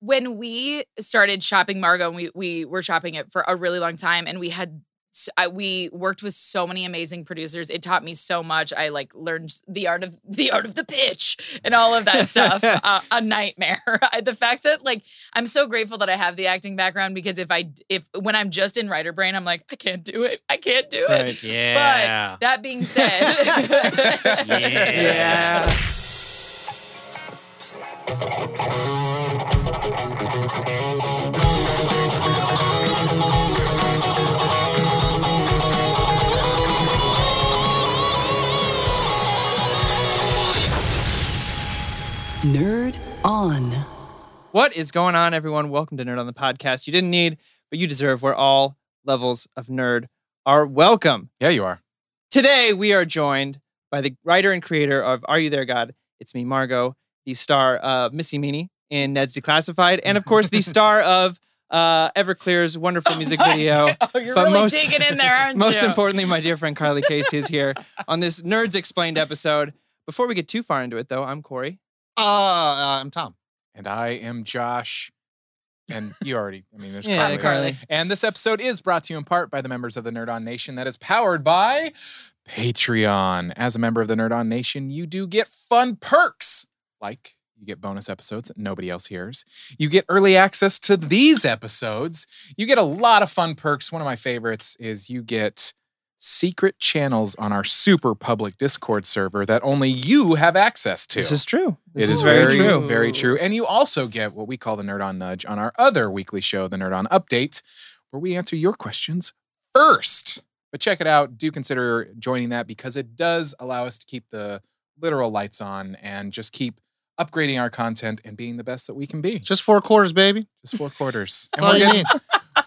when we started shopping Margot, and we we were shopping it for a really long time, and we had s- I, we worked with so many amazing producers. It taught me so much. I like learned the art of the art of the pitch and all of that stuff. uh, a nightmare. The fact that like I'm so grateful that I have the acting background because if I if when I'm just in writer brain, I'm like I can't do it. I can't do it. Right. Yeah. But that being said, Yeah. Nerd on. What is going on, everyone? Welcome to Nerd on the Podcast. You didn't need, but you deserve, where all levels of nerd are welcome. Yeah, you are. Today, we are joined by the writer and creator of Are You There, God? It's me, Margot, the star of Missy Meany in Ned's Declassified, and of course, the star of uh, Everclear's wonderful music video. oh, you're But really most- digging in there, aren't Most you? importantly, my dear friend Carlie Casey is here on this Nerds Explained episode. Before we get too far into it, though, I'm Corey. Uh, uh, I'm Tom. And I am Josh. And you already, I mean, there's Yeah, Carlie. Carlie. And this episode is brought to you in part by the members of the Nerd On Nation that is powered by Patreon. As a member of the Nerd On Nation, you do get fun perks like you get bonus episodes that nobody else hears. You get early access to these episodes. You get a lot of fun perks. One of my favorites is you get secret channels on our super public Discord server that only you have access to. This is true. This It is very, true. very true. And you also get what we call the Nerd On Nudge on our other weekly show, the Nerd On Update, where we answer your questions first. But check it out. Do consider joining that because it does allow us to keep the literal lights on and just keep upgrading our content and being the best that we can be. Just four quarters, baby. Just four quarters. That's all you getting,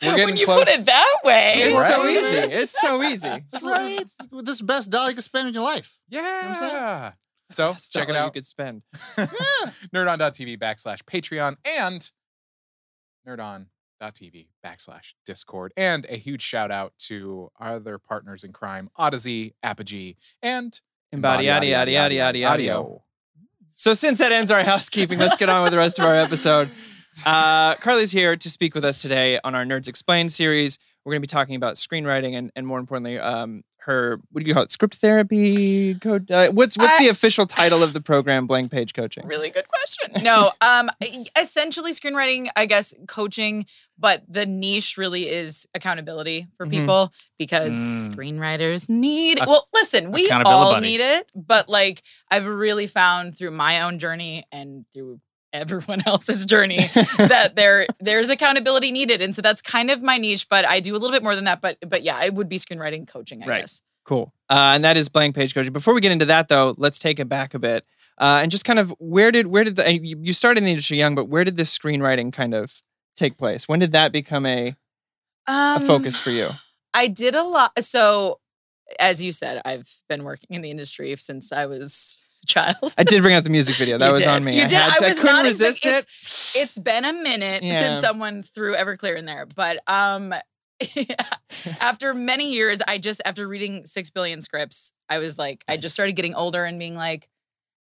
we're getting when you close. put it that way. It's Right? so easy. It's so easy. This is this is the best dollar you can spend in your life. yeah. saying? So check it out. You out. could spend. yeah. nerdon.tv backslash Patreon and nerdon.tv backslash Discord. And a huge shout out to our other partners in crime, Odyssey, Apogee, and Embody, yada, So since that ends our housekeeping, let's get on with the rest of our episode. Uh, Carlie's here to speak with us today on our Nerds Explained series. We're going to be talking about screenwriting and, and more importantly, um, her what do you call it? Script therapy. Code. Uh, what's what's the official title of the program? Blank page coaching. Really good question. No, um, essentially screenwriting, I guess, coaching, but the niche really is accountability for Mhm. people because Mm. screenwriters need. Ac- well, listen, we all buddy. need it, but like I've really found through my own journey and through everyone else's journey that there there's accountability needed, and so that's kind of my niche. But I do a little bit more than that. But but yeah, it would be screenwriting coaching, I Right. guess. Cool. Uh, and that is blank page coaching. Before we get into that, though, let's take it back a bit uh, and just kind of where did where did the you started in the industry young, but where did this screenwriting kind of take place? When did that become a a Um, focus for you? I did a lot. So, as you said, I've been working in the industry since I was a child. I did bring out the music video. That You was did. on me. You did. had I to- was couldn't not resist it. It's been a minute Yeah. since someone threw Everclear in there, but um, after many years, I just after reading six billion scripts, I was like, I just started getting older and being like,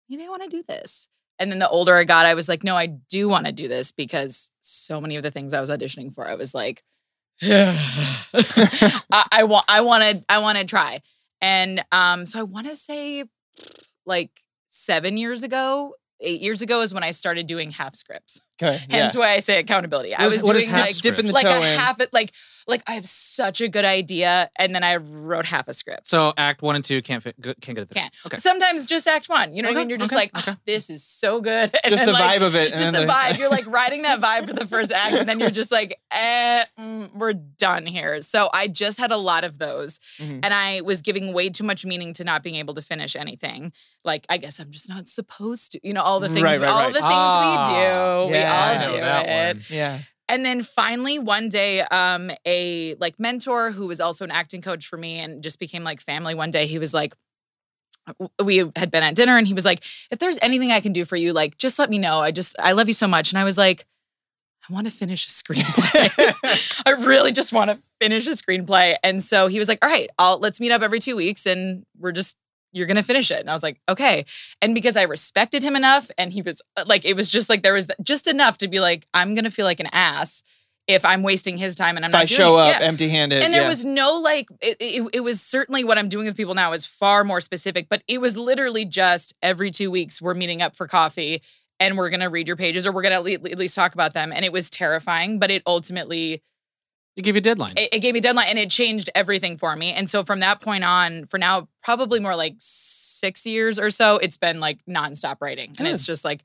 maybe I want to do this. And then the older I got, I was like, no, I do want to do this because so many of the things I was auditioning for, I was like, I, I want, I want to, I want to try. And um, so I want to say, like seven years ago, eight years ago is when I started doing half scripts. Okay. Hence why I say accountability. I What is- was doing like dipping the like toe a in. half it like like I have such a good idea and then I wrote half a script. So act one and two can't fit, can't get it. Can't. Okay. Sometimes just act one. You know what I mean? You're just okay, like, okay. "Ah, this is so good. And Just then, the like, vibe of it. and Just the then vibe. You're like writing that vibe for the first act, and then you're just like, eh, mm, we're done here. So I just had a lot of those. Mhm. And I was giving way too much meaning to not being able to finish anything. Like, I guess I'm just not supposed to, you know, all the things, Right, right, all right. the things Ah, we do. yeah, I we all know do that it. one. Yeah. And then finally one day, um, a like mentor who was also an acting coach for me and just became like family. One day he was like, we had been at dinner and he was like, if there's anything I can do for you, like just let me know. I just I love you so much. And I was like, I want to finish a screenplay. I really just want to finish a screenplay. And so he was like, all right, I'll let's meet up every two weeks and we're just you're gonna finish it. And I was like, okay. And because I respected him enough, and he was uh, like, it was just like there was just enough to be like, I'm gonna feel like an ass if I'm wasting his time and I'm if not I show it. up Yeah. empty-handed, And there yeah. was no like, it, it, it was certainly what I'm doing with people now is far more specific, but it was literally just every two weeks we're meeting up for coffee and we're gonna read your pages or we're gonna at least talk about them. And it was terrifying, but it ultimately You gave you a deadline. it, it gave me a deadline and it changed everything for me. And so from that point on, for now, probably more like six years or so, it's been like nonstop writing. And it's just like,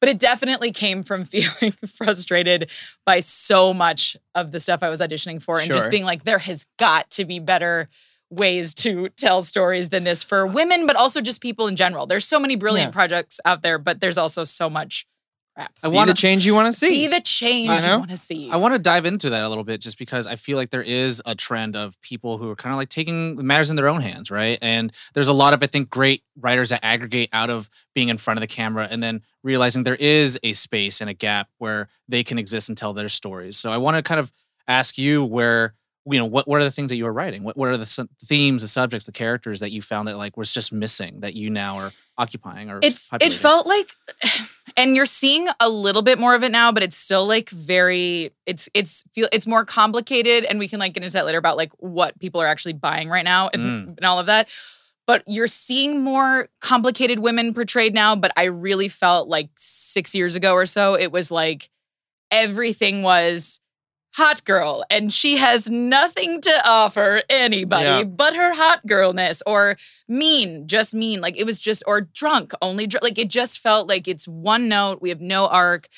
but it definitely came from feeling frustrated by so much of the stuff I was auditioning for and Sure. just being like, there has got to be better ways to tell stories than this for women, but also just people in general. There's so many brilliant Yeah. projects out there, but there's also so much crap. I want the to change you want to see. Be the change You you, want to see. I want to dive into that a little bit just because I feel like there is a trend of people who are kind of like taking matters in their own hands, right? And there's a lot of, I think, great writers that aggregate out of being in front of the camera and then realizing there is a space and a gap where they can exist and tell their stories. So I want to kind of ask you where, you know, what, what are the things that you are writing? What, what are the themes, the subjects, the characters that you found that like was just missing that you now are occupying or it it felt like and you're seeing a little bit more of it now but it's still like very it's it's feel it's more complicated and we can like get into that later about like what people are actually buying right now and, Mm. and all of that but you're seeing more complicated women portrayed now but i really felt like 6 years ago or so it was like everything was hot girl and she has nothing to offer anybody Yeah. but her hot girlness or mean just mean like it was just or drunk only dr- like it just felt like it's one note we have no arc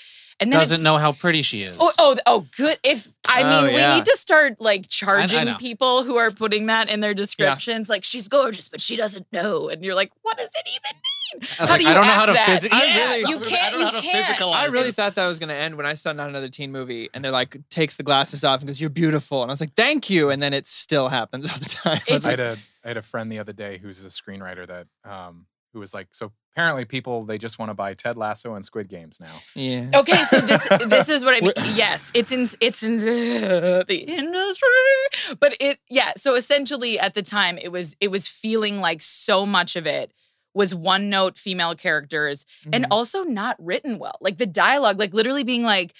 and then doesn't know how pretty she is. Oh, oh, oh, good. If I Oh, mean, yeah. we need to start like charging people who are putting that in their descriptions. Like, she's gorgeous, but she doesn't know. And you're like, what does it even mean? I was How like, do you I don't know how to that? physically. Yes, really- you can't. I don't know how You to can't. physicalize I really this. thought that was going to end when I saw not another teen movie, and they're like takes the glasses off and goes, "You're beautiful," and I was like, "Thank you," and then it still happens all the time. I had a I had a friend the other day who's a screenwriter that um who was like, so apparently people they just want to buy Ted Lasso and Squid Games now. yeah. Okay, so this this is what I mean. Yes, it's in it's in the industry, but it yeah. So essentially, at the time, it was it was feeling like so much of it was one note female characters and Mm-hmm. also not written well. Like the dialogue, like literally being like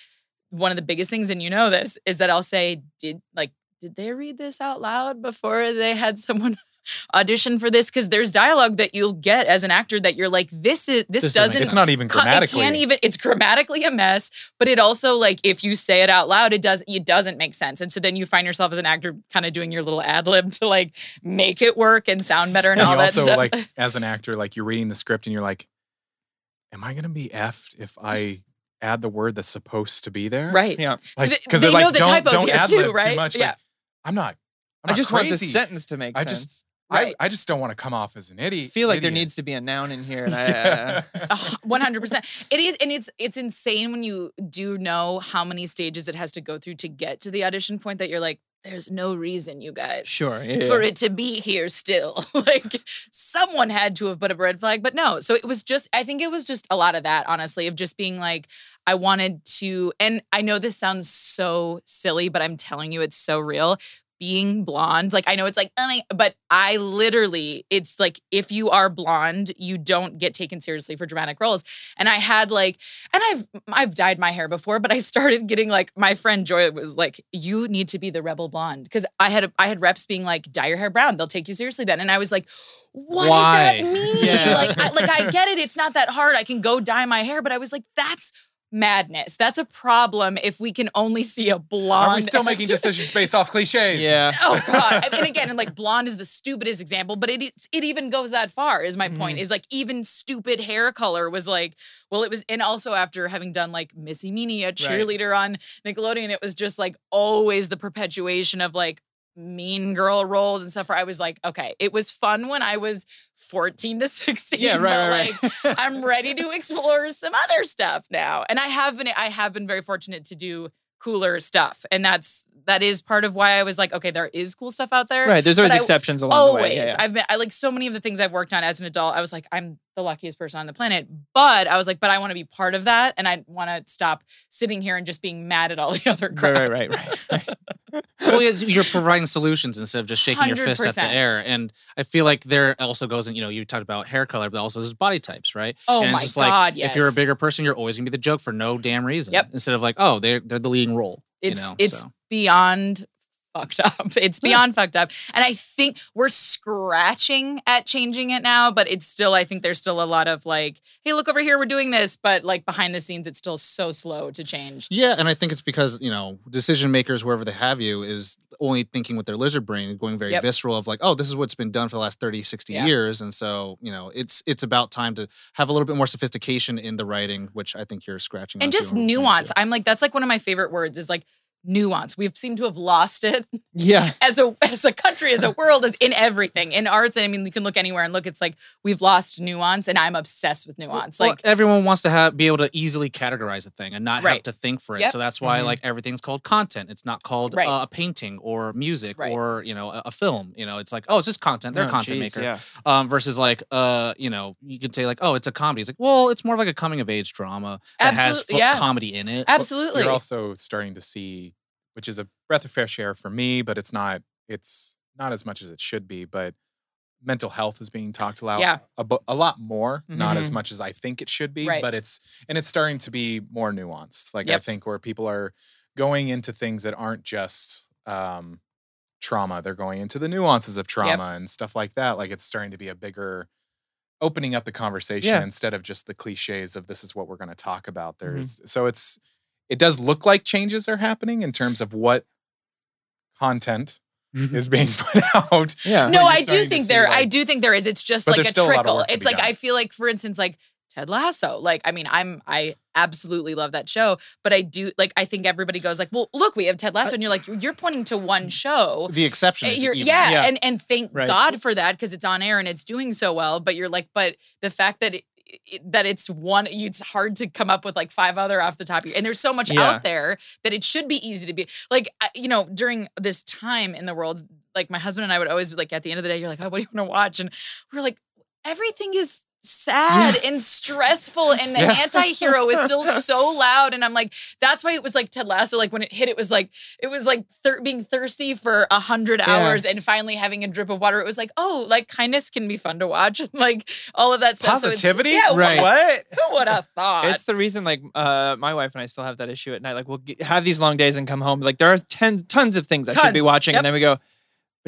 one of the biggest things, and you know this is that I'll say, did like did they read this out loud before they had someone audition for this? Because there's dialogue that you'll get as an actor that you're like, this is this, This doesn't It's not even grammatically. It can't even. It's grammatically a mess, but it also like if you say it out loud, it does. It doesn't make sense, and so then you find yourself as an actor kind of doing your little ad lib to like make it work and sound better and And all you that also stuff. like as an actor, like you're reading the script and you're like, am I gonna be effed if I add the word that's supposed to be there? right. Yeah. Like because they they're know like, the don't, typos don't here too, lib too right? much. Yeah. Like, I'm not. I'm I not just want the sentence to make I sense. just- Right. I, I just don't want to come off as an idiot. I feel like there idiot. needs to be a noun in here, and I, uh, One hundred percent. It is, and it's it's insane when you do know how many stages it has to go through to get to the audition point that you're like, there's no reason, you guys. sure. Yeah. for it to be here still. like someone had to have put up a red flag, but no. So it was just, I think it was just a lot of that, honestly, of just being like, I wanted to, and I know this sounds so silly, but I'm telling you, it's so real. Being blonde, like I know it's like, oh my, but I literally, it's like if you are blonde, you don't get taken seriously for dramatic roles. And I had like, and I've I've dyed my hair before, but I started getting like my friend Joy was like, "You need to be the rebel blonde," because I had I had reps being like, "Dye your hair brown, they'll take you seriously then," and I was like. What does that mean? Yeah. Like, I, like I get it. It's not that hard. I can go dye my hair, but I was like, that's madness. That's a problem. If we can only see a blonde. Are we still making decisions based off cliches? yeah. Oh God! I mean, again, and like blonde is the stupidest example, but it is- it even goes that far. Is my mm-hmm. point? Is like even stupid hair color was like, well, it was, and also after having done like Missy Meany, a cheerleader on Nickelodeon, it was just like always the perpetuation of like mean girl roles and stuff. Where I was like, okay, it was fun when I was fourteen to sixteen. Yeah. but, Right. like, Right. right. I'm ready to explore some other stuff now. And I have been I have been very fortunate to do cooler stuff. And that's that is part of why I was like, okay, there is cool stuff out there. Right. There's always But I- exceptions along Always. the way. Yeah, yeah. I've been I like so many of the things I've worked on as an adult. I was like, I'm the luckiest person on the planet. But I was like, but I want to be part of that. And I want to stop sitting here and just being mad at all the other crap. Right, right, right, right. well, it's- you're providing solutions instead of just shaking your fist at the air. And I feel like there also goes in, you know, you talked about hair color, but also there's body types, right? Oh and my it's just God, like if you're a bigger person, you're always gonna be the joke for no damn reason. Yep. Instead of like, oh, they're they're the leading role. It's you know, it's so. Beyond fucked up. It's beyond fucked up. And I think we're scratching at changing it now, but it's still I think there's still a lot of like, hey, look over here, we're doing this, but like behind the scenes it's still so slow to change. Yeah, and I think it's because you know decision makers wherever they have you is only thinking with their lizard brain, and going very Yep. visceral of like, oh, this is what's been done for the last 30, 60 Yeah. years, and so you know it's it's about time to have a little bit more sophistication in the writing, which I think you're scratching. And just a little bit nuance. I'm like, that's like one of my favorite words is like nuance. We've seemed to have lost it yeah. as a as a country, as a world, as in everything. In arts, and I mean you can look anywhere and look, it's like we've lost nuance, and I'm obsessed with nuance. Well, Like everyone wants to have be able to easily categorize a thing and not have to think for it. Yep. So that's why Mhm. like everything's called content. It's not called Right. uh, a painting or music Right. or you know a, a film. You know, it's like oh, it's just content. They're a Oh, content geez, maker. Yeah. Um, versus like uh, you know, you could say like oh, it's a comedy. It's like well, it's more of like a coming of age drama that has Absolutely, fo- yeah. comedy in it. absolutely. You're also starting to see, which is a breath of fresh air for me, but it's not. It's not as much as it should be. But mental health is being talked about Yeah. a, a lot more, not as Mhm. much as I think it should be. Right. But it's and it's starting to be more nuanced. Like I think where people are going into things that aren't just um, trauma, they're going into the nuances of trauma and stuff like that. Like it's starting to be a bigger opening up the conversation Yeah. instead of just the cliches of this is what we're going to talk about. Mm-hmm. There's so it's it does look like changes are happening in terms of what content mm-hmm. is being put out. Yeah. no, I do think see, there. I do think there is. It's just like a still a trickle. It's like done. I feel like, for instance, like Ted Lasso. Like, I mean, I'm I absolutely love that show, but I do like I think everybody goes like, well, look, we have Ted Lasso, uh, and you're like, you're pointing to one mm, show. The exception. Uh, You're, even. yeah, Yeah. and and thank Right. God for that because it's on air and it's doing so well. But you're like, but the fact that it, it- that it's one, it's hard to come up with like five other off the top of your. And there's so much Yeah. out there that it should be easy to be like, you know, during this time in the world, like my husband and I would always be like, at the end of the day, you're like, oh, what do you want to watch? And we're like, everything is sad and stressful and the Yeah. anti-hero is still so loud and i'm like that's why it was like ted lasso like when it hit it was like it was like thir- being thirsty for a hundred Yeah. hours and finally having a drip of water it was like oh like kindness can be fun to watch like all of that stuff So Positivity? yeah Right. What? who would have thought It's the reason, like, uh, my wife and I still have that issue at night. Like, we'll get, have these long days and come home. Like, there are ten, tons of things I should be watching, Yep. and then we go.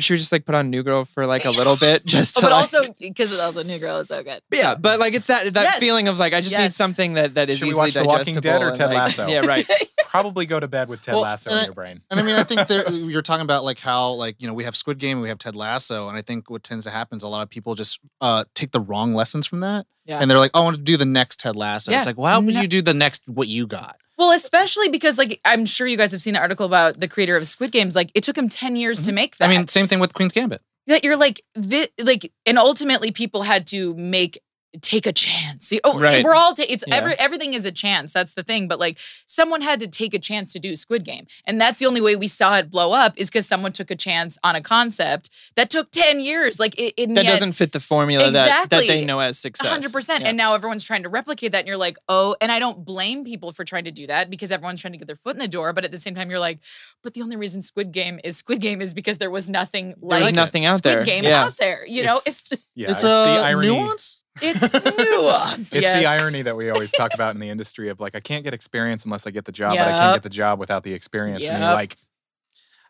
But should just like put on New Girl for like a little bit, just to Oh, but like- also because it's also new girl is so good yeah. But like, it's that that Yes. feeling of like I just need Yes. something that that is Should we easily watch The Walking Dead or and, Ted like- Lasso? Yeah, right. Probably go to bed with Ted Well, Lasso and in I- your brain. And I mean, I think there, you're talking about like how like you know we have Squid Game and we have Ted Lasso, and I think what tends to happen is a lot of people just uh, take the wrong lessons from that, Yeah. and they're like, "I want to do the next Ted Lasso." Yeah. It's like, well, how would No- you do the next what you got? Well especially because like i'm sure you guys have seen the article about the creator of squid games like it took him 10 years to make that Mm-hmm. I mean, same thing with Queen's Gambit. that you're like thi- like and ultimately people had to make take a chance oh Right. we're all ta- it's Yeah. every everything is a chance that's the thing but like someone had to take a chance to do squid game and that's the only way we saw it blow up is because someone took a chance on a concept that took 10 years like it, it That doesn't fit the formula that that they know as success. hundred percent. Yeah. And now everyone's trying to replicate that, and you're like, oh. And I don't blame people for trying to do that because everyone's trying to get their foot in the door. But at the same time, you're like, but the only reason Squid Game is Squid Game is because there was nothing There's like nothing out Squid there. Game yeah. out there. You know, it's Yeah, it's, the a irony. nuance. It's nuance. It's yes. the irony that we always talk about in the industry of like I can't get experience unless I get the job, but I can't get the job without the experience. And you're like,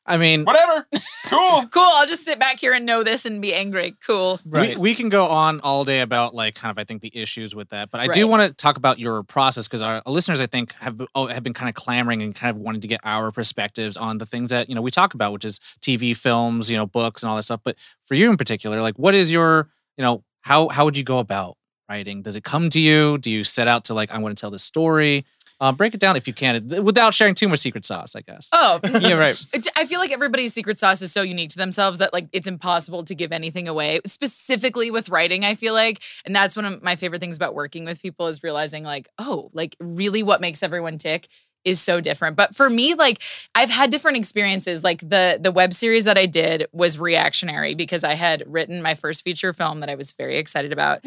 I mean, whatever, cool. Cool. I'll just sit back here and know this and be angry. Cool. Right. We, we can go on all day about like kind of I think the issues with that, but I do want to talk about your process because our listeners I think have oh, have been kind of clamoring and kind of wanting to get our perspectives on the things that you know we talk about, which is TV, films, you know, books, and all that stuff. But for you in particular, like what is your you know how how would you go about writing? Does it come to you? Do you set out to like I'm going to tell this story? Uh, break it down if you can, without sharing too much secret sauce, I guess. Oh, yeah, right. I feel like everybody's secret sauce is so unique to themselves that like it's impossible to give anything away. Specifically with writing, I feel like, and that's one of my favorite things about working with people is realizing like, oh, like really what makes everyone tick is so different. But for me, like I've had different experiences. Like the the web series that I did was reactionary because I had written my first feature film that I was very excited about.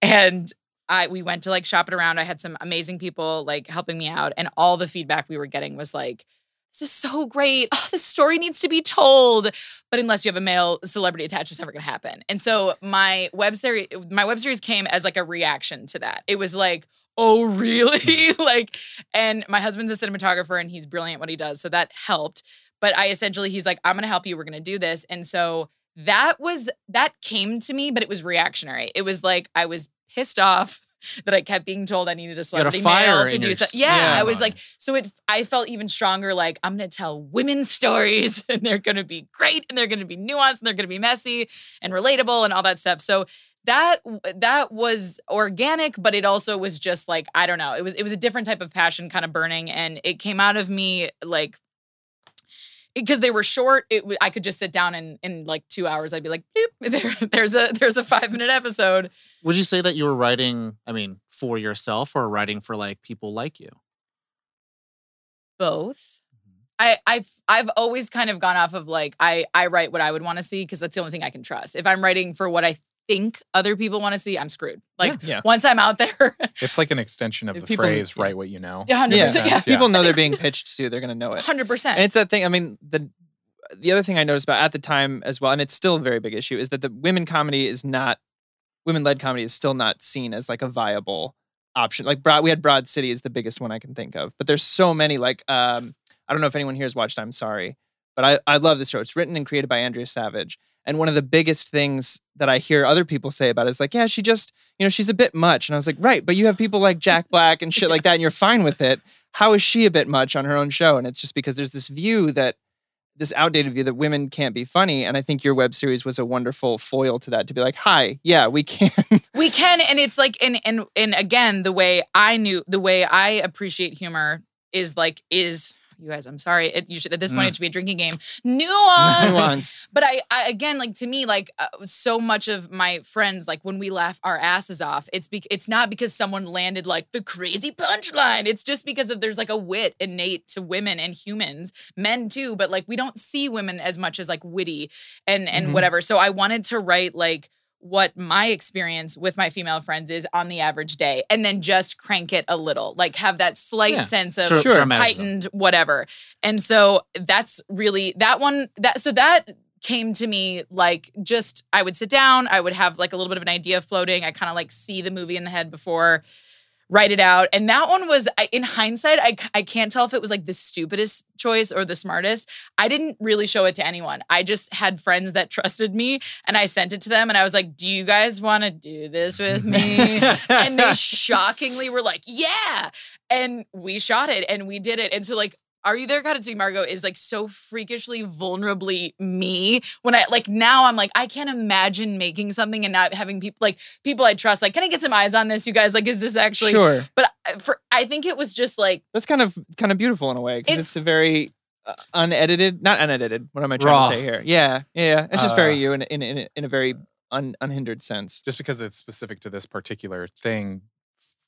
And I we went to like shop it around. I had some amazing people like helping me out, and all the feedback we were getting was like, "This is so great. Oh, the story needs to be told." But unless you have a male celebrity attached, it's never going to happen. And so my web series, my web series came as like a reaction to that. It was like, "Oh, really?" like, and my husband's a cinematographer, and he's brilliant what he does, so that helped. But I essentially, he's like, "I'm going to help you. We're going to do this," and so that was that came to me, but it was reactionary. It was like I was pissed off that I kept being told I needed a celebrity fire male to do something. Yeah, yeah. I was like, so it. I felt even stronger. Like I'm gonna tell women's stories, and they're gonna be great, and they're gonna be nuanced, and they're gonna be messy and relatable, and all that stuff. So that that was organic, but it also was just like I don't know. It was it was a different type of passion, kind of burning, and it came out of me like because they were short, it I could just sit down and in like two hours, I'd be like, there, there's a there's a five minute episode. Would you say that you were writing, I mean, for yourself or writing for like people like you? Both. Mm-hmm. I, I've I've always kind of gone off of like I I write what I would want to see because that's the only thing I can trust. If I'm writing for what I think other people want to see, I'm screwed. Like Yeah. once I'm out there, It's like an extension of the people- phrase yeah. "write what you know." hundred Yeah, percent, yeah, Yeah. people know they're being pitched to. They're going to know it. hundred And percent. And it's that thing. I mean, the the other thing I noticed about at the time as well, and it's still a very big issue, is that the women comedy is not women led comedy is still not seen as like a viable option. Like Broad, we had Broad City is the biggest one I can think of, but there's so many. Like um, I don't know if anyone here has watched. I'm sorry, but I I love this show. It's written and created by Andrea Savage. And one of the biggest things that I hear other people say about it is like, yeah, she just, you know, she's a bit much. And I was like, right, but you have people like Jack Black and shit like that, and you're fine with it. How is she a bit much on her own show? And it's just because there's this view that this outdated view that women can't be funny. And I think your web series was a wonderful foil to that to be like, hi, yeah, we can. we can and it's like and and and again the way i knew the way i appreciate humor is like is you guys i'm sorry it, you should at this point Mm. it should be a drinking game nuance Nuance. but I, I again like to me like uh, so much of my friends like when we laugh our asses off it's be- it's not because someone landed like the crazy punchline it's just because of there's like a wit innate to women and humans men too but like we don't see women as much as like witty and and Mhm. whatever so i wanted to write like what my experience with my female friends is on the average day and then just crank it a little like have that slight Yeah. sense of Dra- Sure. dramatism. heightened whatever and so that's really that one that so that came to me like just I would sit down, I would have like a little bit of an idea floating. I kind of like see the movie in the head before write it out. And that one was in hindsight I, I can't tell if it was like the stupidest choice or the smartest. I didn't really show it to anyone. I just had friends that trusted me and I sent it to them and I was like, "Do you guys want to do this with me?" and they shockingly were like, "Yeah." And we shot it and we did it. And so like are You There, God It's Me, Margot is like so freakishly vulnerably me. When I like now, I'm like, I can't imagine making something and not having people like people I trust. Like, can I get some eyes on this, you guys? Like, is this actually? sure. But for I think it was just like That's kind of kind of beautiful in a way because It's- it's, a very uh, unedited, not unedited. What am I trying Raw. to say here? Yeah, yeah, yeah. It's just very Uh, you in in in, a- in a very un, unhindered sense. just because it's specific to this particular thing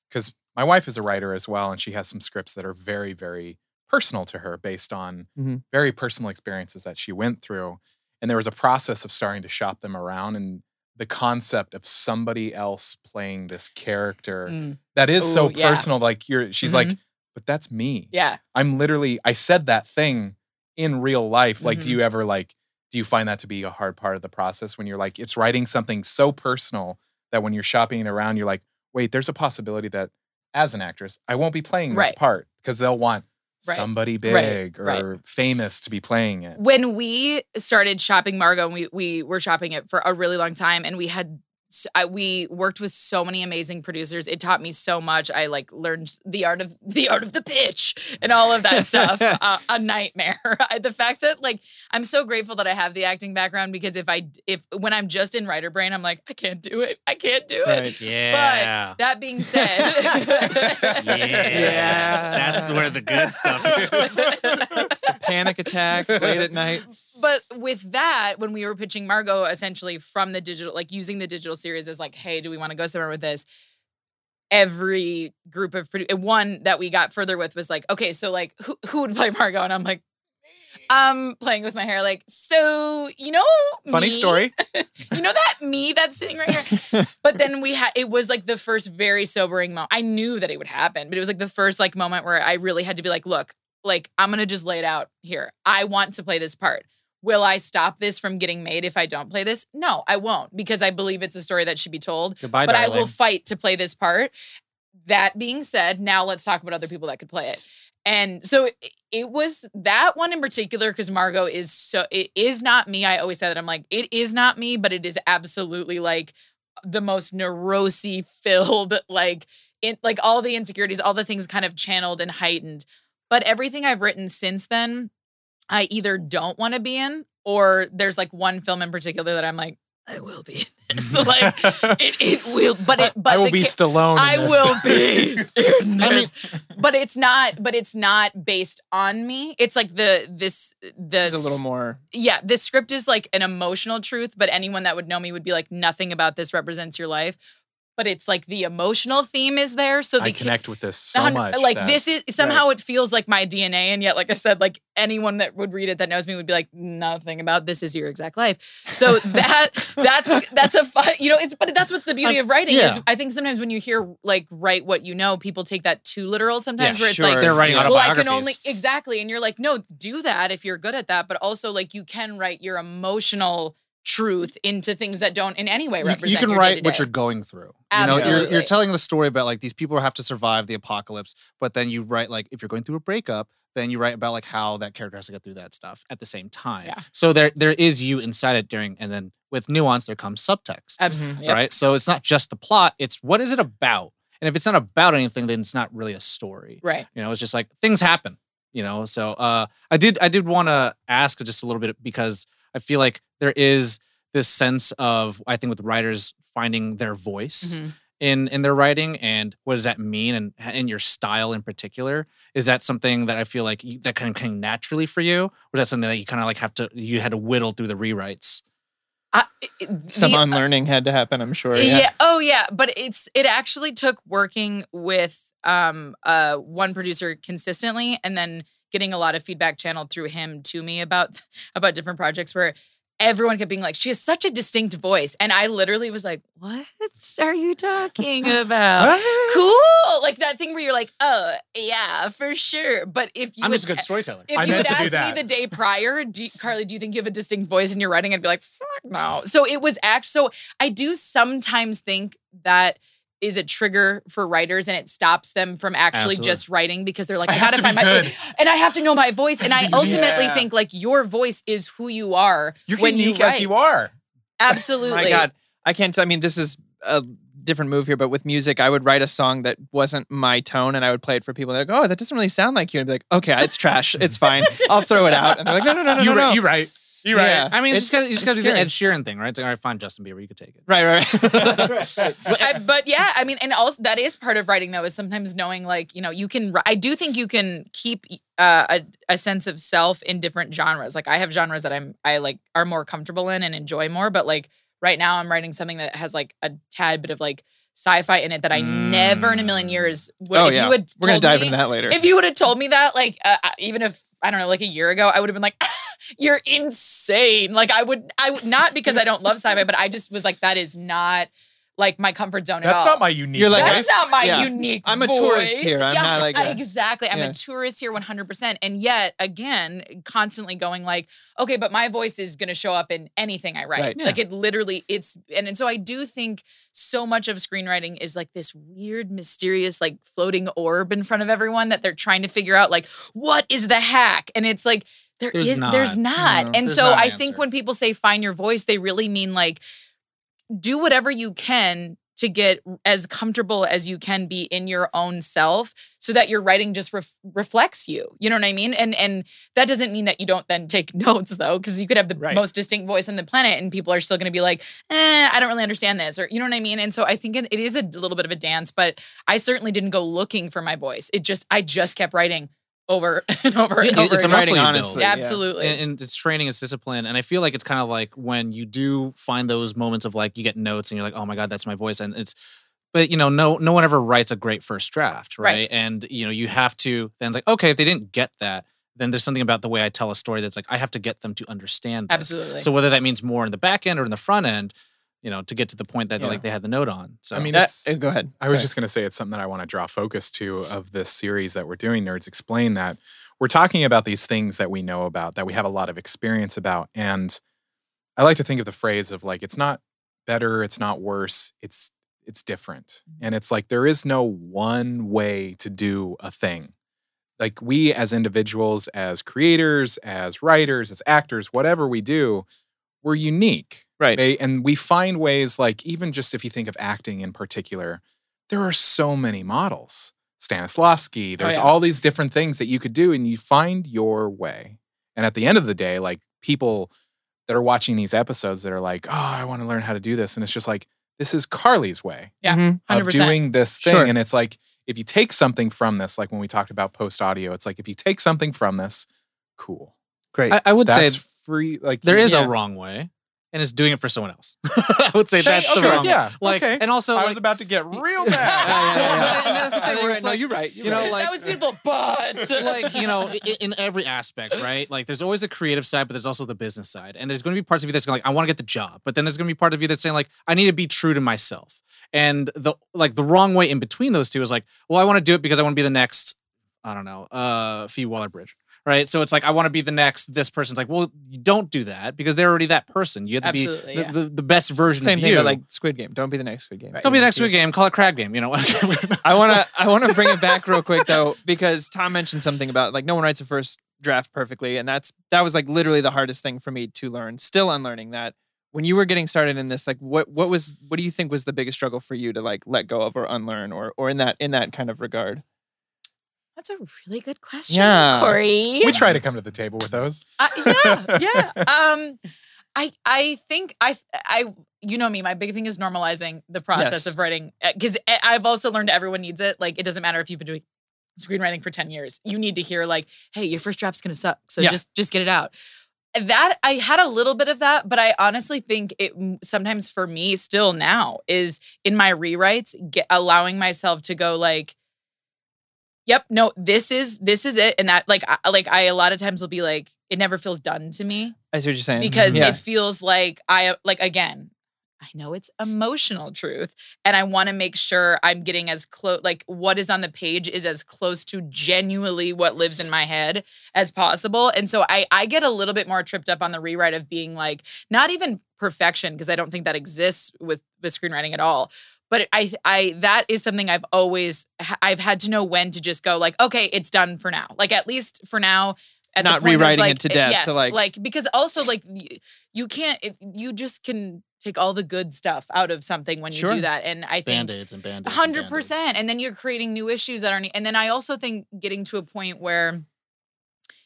because my wife is a writer as well and she has some scripts that are very very personal to her based on Mhm. very personal experiences that she went through and there was a process of starting to shop them around and the concept of somebody else playing this character mm, that is so Ooh, yeah. personal like you're she's like Mhm. but that's me yeah. i'm literally i said that thing in real life like Mhm. do you ever like do you find that to be a hard part of the process when you're like it's writing something so personal that when you're shopping it around you're like wait there's a possibility that as an actress i won't be playing this Right. part because they'll want Right. somebody big Right. or famous to be playing it when we started shopping Margot, and we we were shopping it for a really long time, and we had s- I, we worked with so many amazing producers. It taught me so much. I like learned the art of the art of the pitch and all of that stuff. uh, a nightmare. The fact that like I'm so grateful that I have the acting background because if I if when I'm just in writer brain, I'm like I can't do it. I can't do it. Right. Yeah. That being said, yeah. That's where the good stuff is. Panic attacks late at night. But with that, when we were pitching Margot essentially from the digital, like using the digital series as like, hey, do we want to go somewhere with this? every group of produ- one that we got further with was like, okay, so like who who would play Margot? And I'm like, I'm playing with my hair, like, so you know, Funny me? story. you know that me that's sitting right here. but then we had it was like the first very sobering moment. I knew that it would happen, but it was like the first like moment where I really had to be like, look, like I'm gonna just lay it out here. I want to play this part. Will I stop this from getting made if I don't play this? No, I won't because I believe it's a story that should be told. Goodbye, but I will fight to play this part. That being said, now let's talk about other people that could play it. And so it, it was that one in particular because Margot is so it is not me. I always say that I'm like it is not me, but it is absolutely like the most neurosy filled like in like all the insecurities, all the things kind of channeled and heightened. But everything I've written since then, I either don't want to be in or there's like one film in particular that I'm like I will be in this. Mm-hmm. like it, it will, but it but I will be ca- Stallone. I will be. in I mean- but it's not. But it's not based on me. It's like the this the a little more. yeah. This script is like an emotional truth, but anyone that would know me would be like, nothing about this represents your life. But it's like the emotional theme is there. So they I connect with this so much. like that- this is somehow it feels like my DNA, and yet, like I said, like anyone that would read it that knows me would be like, nothing about this is your exact life. So that that's that's a fun, you know, it's but that's what's the beauty of writing yeah. is I think sometimes when you hear like write what you know, people take that too literal sometimes Yeah, where it's sure. like They're writing Yeah. well, I can only exactly, and you're like, no, do that if you're good at that, but also like you can write your emotional truth into things that don't in any way represent. you can your write what day-to-day. you're going through. You know, you're, you're telling the story about like these people have to survive the apocalypse, but then you write like if you're going through a breakup, then you write about like how that character has to get through that stuff at the same time. Yeah. So there there is you inside it during, and then with nuance there comes subtext, Absolutely. Yep. right? So it's not just the plot; it's what is it about. And if it's not about anything, then it's not really a story. Right. You know, it's just like things happen. You know, so uh, I did I did want to ask just a little bit because I feel like there is this sense of I think with writers finding their voice Mhm. in in their writing and what does that mean and in your style in particular is that something that I feel like you, that kind of came naturally for you or is that something that you kind of like have to you had to whittle through the rewrites I- it- Some the- unlearning had to happen, I'm sure. yeah. Yeah. Oh yeah. But it's it actually took working with um uh one producer consistently and then getting a lot of feedback channeled through him to me about about different projects where everyone kept being like, she has such a distinct voice. And I literally was like, What are you talking about? cool. Like that thing where you're like, oh yeah, for sure. But if you I'm would, just a good storyteller if I you had asked me the day prior, do you- Carlie, do you think you have a distinct voice in your writing? I'd be like, fuck no. So it was actually, so I do sometimes think that is a trigger for writers and it stops them from actually Absolutely. just writing because they're like, I I, have gotta to find my good. and I have to know my voice. And I Yeah. ultimately think like your voice is who you are You're when you write. as you are. Absolutely. My God, I can't. I mean, this is a different move here, but with music, I would write a song that wasn't my tone, and I would play it for people. They're like, "Oh, that doesn't really sound like you," and I'd be like, "Okay, it's trash. It's fine. I'll throw it out." And they're like, "No, no, no, no, you, no, ri- no." you right. You right. Yeah. I mean, It's- it's, just gotta, you just got to it's do the. Ed Sheeran thing, right? It's like, all right, fine, Justin Bieber, you could take it. Right, right. But, I, but yeah, I mean, and also that is part of writing though, is sometimes knowing like, you know, you can, I do think you can keep uh, a, a sense of self in different genres. Like I have genres that I'm, I like are more comfortable in and enjoy more. But like right now I'm writing something that has like a tad bit of like sci-fi in it that I never in a million years would, oh if yeah, you had we're gonna dive me- into that later. If you would have told me that, like, uh, uh, even if I don't know, like a year ago, I would have been like, "You're insane!" Like, I would, I would not because I don't love sci-fi, but I just was like, that is not like my comfort zone at That's not my unique. You're like, That's voice. not my Yeah. unique. I'm a tourist here. I'm Yeah, not like a- exactly. I'm Yeah. a tourist here, 100. percent And yet, again, constantly going like, okay, but my voice is going to show up in anything I write. Right. Like it literally, it's and, and so I do think so much of screenwriting is like this weird, mysterious, like floating orb in front of everyone that they're trying to figure out, like, what is the hack? And it's like there There's is- there's not. not. No, and there's so not I an think when people say find your voice, they really mean like do whatever you can to get as comfortable as you can be in your own self so that your writing just ref- reflects you you know what i mean and and that doesn't mean that you don't then take notes though because you could have the Right. most distinct voice on the planet and people are still going to be like eh, i don't really understand this or you know what i mean and so i think it, it is a little bit of a dance but i certainly didn't go looking for my voice it just i just kept writing over and over and over it's a again. muscle writing you build. honestly. yeah. absolutely and, and it's training it's discipline and i feel like it's kind of like when you do find those moments of like you get notes and you're like oh my god that's my voice and it's but you know, no no one ever writes a great first draft, right? Right. And you know, you have to then like, okay, if they didn't get that, then there's something about the way I tell a story that's like I have to get them to understand. This. Absolutely. So whether that means more in the back end or in the front end, you know, to get to the point that Yeah. like they had the note on. So I mean, That, uh, go ahead. I was just going to say it's something that I want to draw focus to of this series that we're doing, Nerds Explain, that we're talking about these things that we know about, that we have a lot of experience about. And I like to think of the phrase of like, it's not better, it's not worse, it's it's different. And it's like there is no one way to do a thing. Like we as individuals, as creators, as writers, as actors, whatever we do, we're unique. Right. They- and we find ways like even just if you think of acting in particular, there are so many models. Stanislavski, there's yeah. all these different things that you could do and you find your way. And at the end of the day, like people that are watching these episodes that are like, "Oh, I want to learn how to do this." And it's just like this is Carlie's way Yeah. Mhm. of 100%. doing this thing. Sure. And it's like, if you take something from this, like when we talked about post audio, it's like, if you take something from this, cool. Great. I, I would That's say free. Like, there is yeah. a wrong way, and it's doing it for someone else. I would say Sure, that's the okay, wrong yeah. Like, okay. and also I like, was about to get real Yeah, mad. yeah, yeah. And that's the thing And where you're it's right. No, you're right. You're you know, right. like that was beautiful, but like you know in, in every aspect right like there's always the creative side but there's also the business side and there's going to be parts of you that's going to like i want to get the job but then there's going to be part of you that's saying like i need to be true to myself and the like the wrong way in between those two is like well i want to do it because i want to be the next i don't know uh Phoebe Waller-Bridge right so it's like i want to be the next this person's like well you don't do that because they're already that person you have to Absolutely, be the, yeah. the, the best version Same of thing, you but like Squid Game. Don't be the next Squid Game. don't be the next Squid game call it crab game you know I want to I want to bring it back real quick though because Tom mentioned something about like no one writes a first draft perfectly and that's that was like literally the hardest thing for me to learn. Still unlearning that. When you were getting started in this like what what was what do you think was the biggest struggle for you to like let go of or unlearn or or in that in that kind of regard? That's a really good question, Yeah. Corey. we try to come to the table with those. Uh, yeah, yeah. Um, I I think I I you know me. My big thing is normalizing the process Yes. of writing because I've also learned everyone needs it. Like it doesn't matter if you've been doing screenwriting for ten years. You need to hear like, hey, your first draft's gonna suck, so Yeah. just just get it out. That I had a little bit of that, but I honestly think it sometimes for me still now is in my rewrites get, allowing myself to go like yep no this is this is it and that like I, like i a lot of times will be like it never feels done to me I see what you're saying. because mm-hmm. yeah. it feels like i like again i know it's emotional truth and i want to make sure i'm getting as close like what is on the page is as close to genuinely what lives in my head as possible and so i i get a little bit more tripped up on the rewrite of being like not even perfection because i don't think that exists with with screenwriting at all but I, I, that is something I've always, I've had to know when to just go like, okay, it's done for now. Like at least for now, at Not rewriting like, it to eh, death, to, Yes, like- like because also like you, you can't, it, you just can take all the good stuff out of something when you Sure. do that. And I think band-aids and band-aids and hundred band-aids. percent, and then you're creating new issues that aren't. And then I also think getting to a point where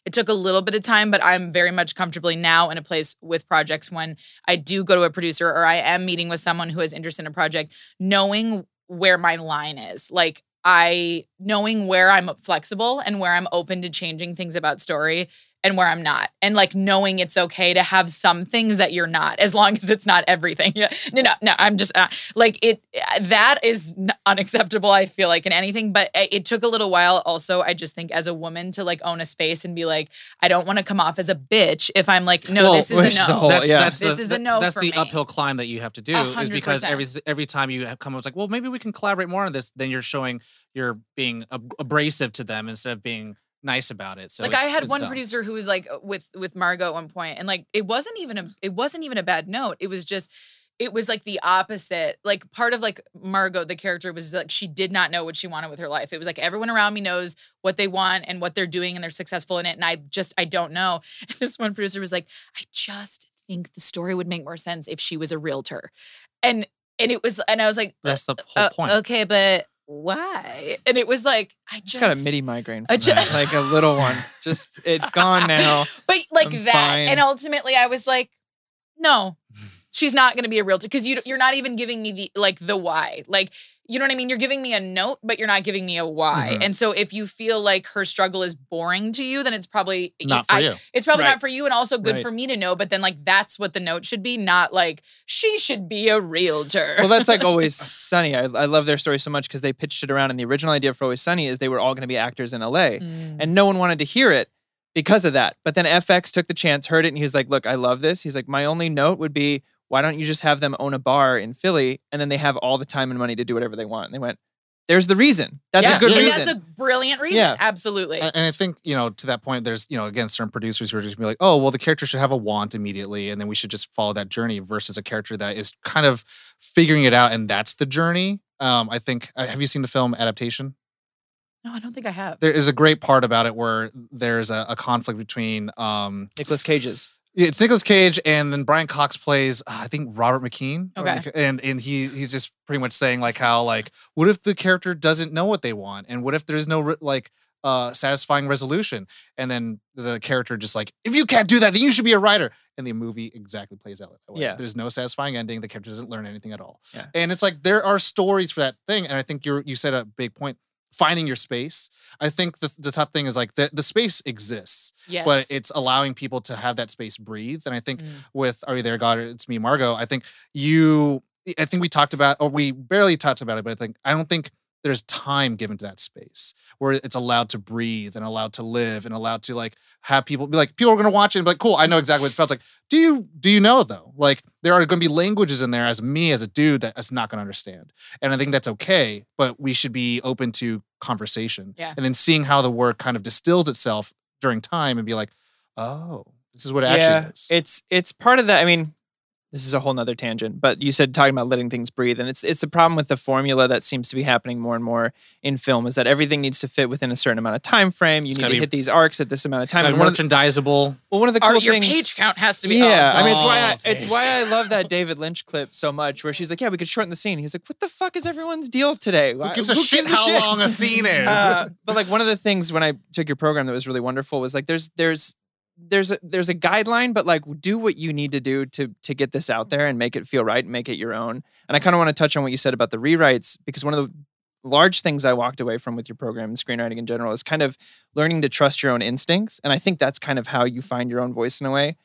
it took a little bit of time, but I'm very much comfortably now in a place with projects when I do go to a producer or I am meeting with someone who has interest in a project, knowing where my line is. Like I knowing where I'm flexible and where I'm open to changing things about story and where I'm not. And like knowing it's okay to have some things that you're not as long as it's not everything. Yeah. No, no, no, I'm just uh, like it that is unacceptable I feel like in anything, but it it took a little while also I just think as a woman to like own a space and be like I don't want to come off as a bitch if I'm like no Well, this is which is a a no. whole- that's, yeah. that's This the, is a no That's for the me. uphill climb that you have to do A is because every every time you have come up it's like, well, maybe we can collaborate more on this. Then you're showing you're being ab- abrasive to them instead of being nice about it. So like I had one dumb. producer who was like uh, with with Margot at one point, and like it wasn't even a it wasn't even a bad note. It was just it was like the opposite. Like part of like Margot, the character was like she did not know what she wanted with her life. It was like everyone around me knows what they want and what they're doing, and they're successful in it, and I just I don't know. And this one producer was like, I just think the story would make more sense if she was a realtor, and and it was and I was like, That's the whole uh, point. okay, but why? And it was like I just just got a midi migraine from ju- like a little one. Just it's gone now. But like I'm that, fine. and ultimately, I was like, no, she's not going to be a realtor because you you're not even giving me the like the why. Like you know what I mean? You're giving me a note, but you're not giving me a why. Mhm. And so if you feel like her struggle is boring to you, then it's probably Not for I- you. It's probably Right. not for you and also good Right. for me to know, but then like that's what the note should be, not like she should be a realtor. well, that's like Always Sunny. I, I love their story so much because they pitched it around, and the original idea for Always Sunny is they were all going to be actors in LA, Mm. and no one wanted to hear it because of that. But then FX took the chance, heard it, and he was like, "Look, I love this." He's like, "My only note would be, why don't you just have them own a bar in Philly, and then they have all the time and money to do whatever they want?" And they went, "There's the reason. That's Yeah, a good and reason." That's a brilliant reason. Yeah. Absolutely. And and I think, you know, to that point, there's, you know, again, certain producers who are just gonna be like, oh, well, the character should have a want immediately, and then we should just follow that journey versus a character that is kind of figuring it out, and that's the journey. Um, I think, uh, have you seen the film Adaptation? no, I don't think I have. There is a great part about it where there's a, a conflict between um, Nicolas Cage's. It's Nicolas Cage and then Brian Cox plays uh, I think Robert McKee. Okay. And and he he's just pretty much saying like how like what if the character doesn't know what they want and what if there's no like uh satisfying resolution and then the character just like if you can't do that then you should be a writer and the movie exactly plays out that way. Yeah. There's no satisfying ending. The character doesn't learn anything at all. Yeah. And it's like there are stories for that thing and I think you're you said a big point finding your space. I think the the tough thing is like the the space exists Yes. but it's allowing people to have that space breathe. And I think Mm. with Are You There, God? It's me, Margot. I think you, I think we talked about, or we barely talked about it, but I think, I don't think there's time given to that space where it's allowed to breathe and allowed to live and allowed to like have people be like, people are going to watch it and be like, cool, I know exactly what it felt like. Do you, do you know though? Like there are going to be languages in there as me, as a dude that's not going to understand. And I think that's okay, but we should be open to conversation Yeah. and then seeing how the work kind of distills itself during time and be like, oh, this is what it yeah, actually is. it's it's part of that. I mean, this is a whole nother tangent, but you said talking about letting things breathe, and it's it's a problem with the formula that seems to be happening more and more in film is that everything needs to fit within a certain amount of time frame. You It's need gotta be- hit these arcs at this amount of time. And one of the, merchandisable. well, one of the cool your things. page count has to be. yeah, oh, I mean, it's why I, Oh, it's why I love that David Lynch clip so much, where she's like, "Yeah, we could shorten the scene." He's like, "What the fuck is everyone's deal today? Who gives a shit how long a scene is? Uh, but like one of the things when I took your program that was really wonderful was like there's there's there's a there's a guideline, but like do what you need to do to to get this out there and make it feel right and make it your own. And I kind of want to touch on what you said about the rewrites because one of the large things I walked away from with your program and screenwriting in general is kind of learning to trust your own instincts. And I think that's kind of how you find your own voice in a way.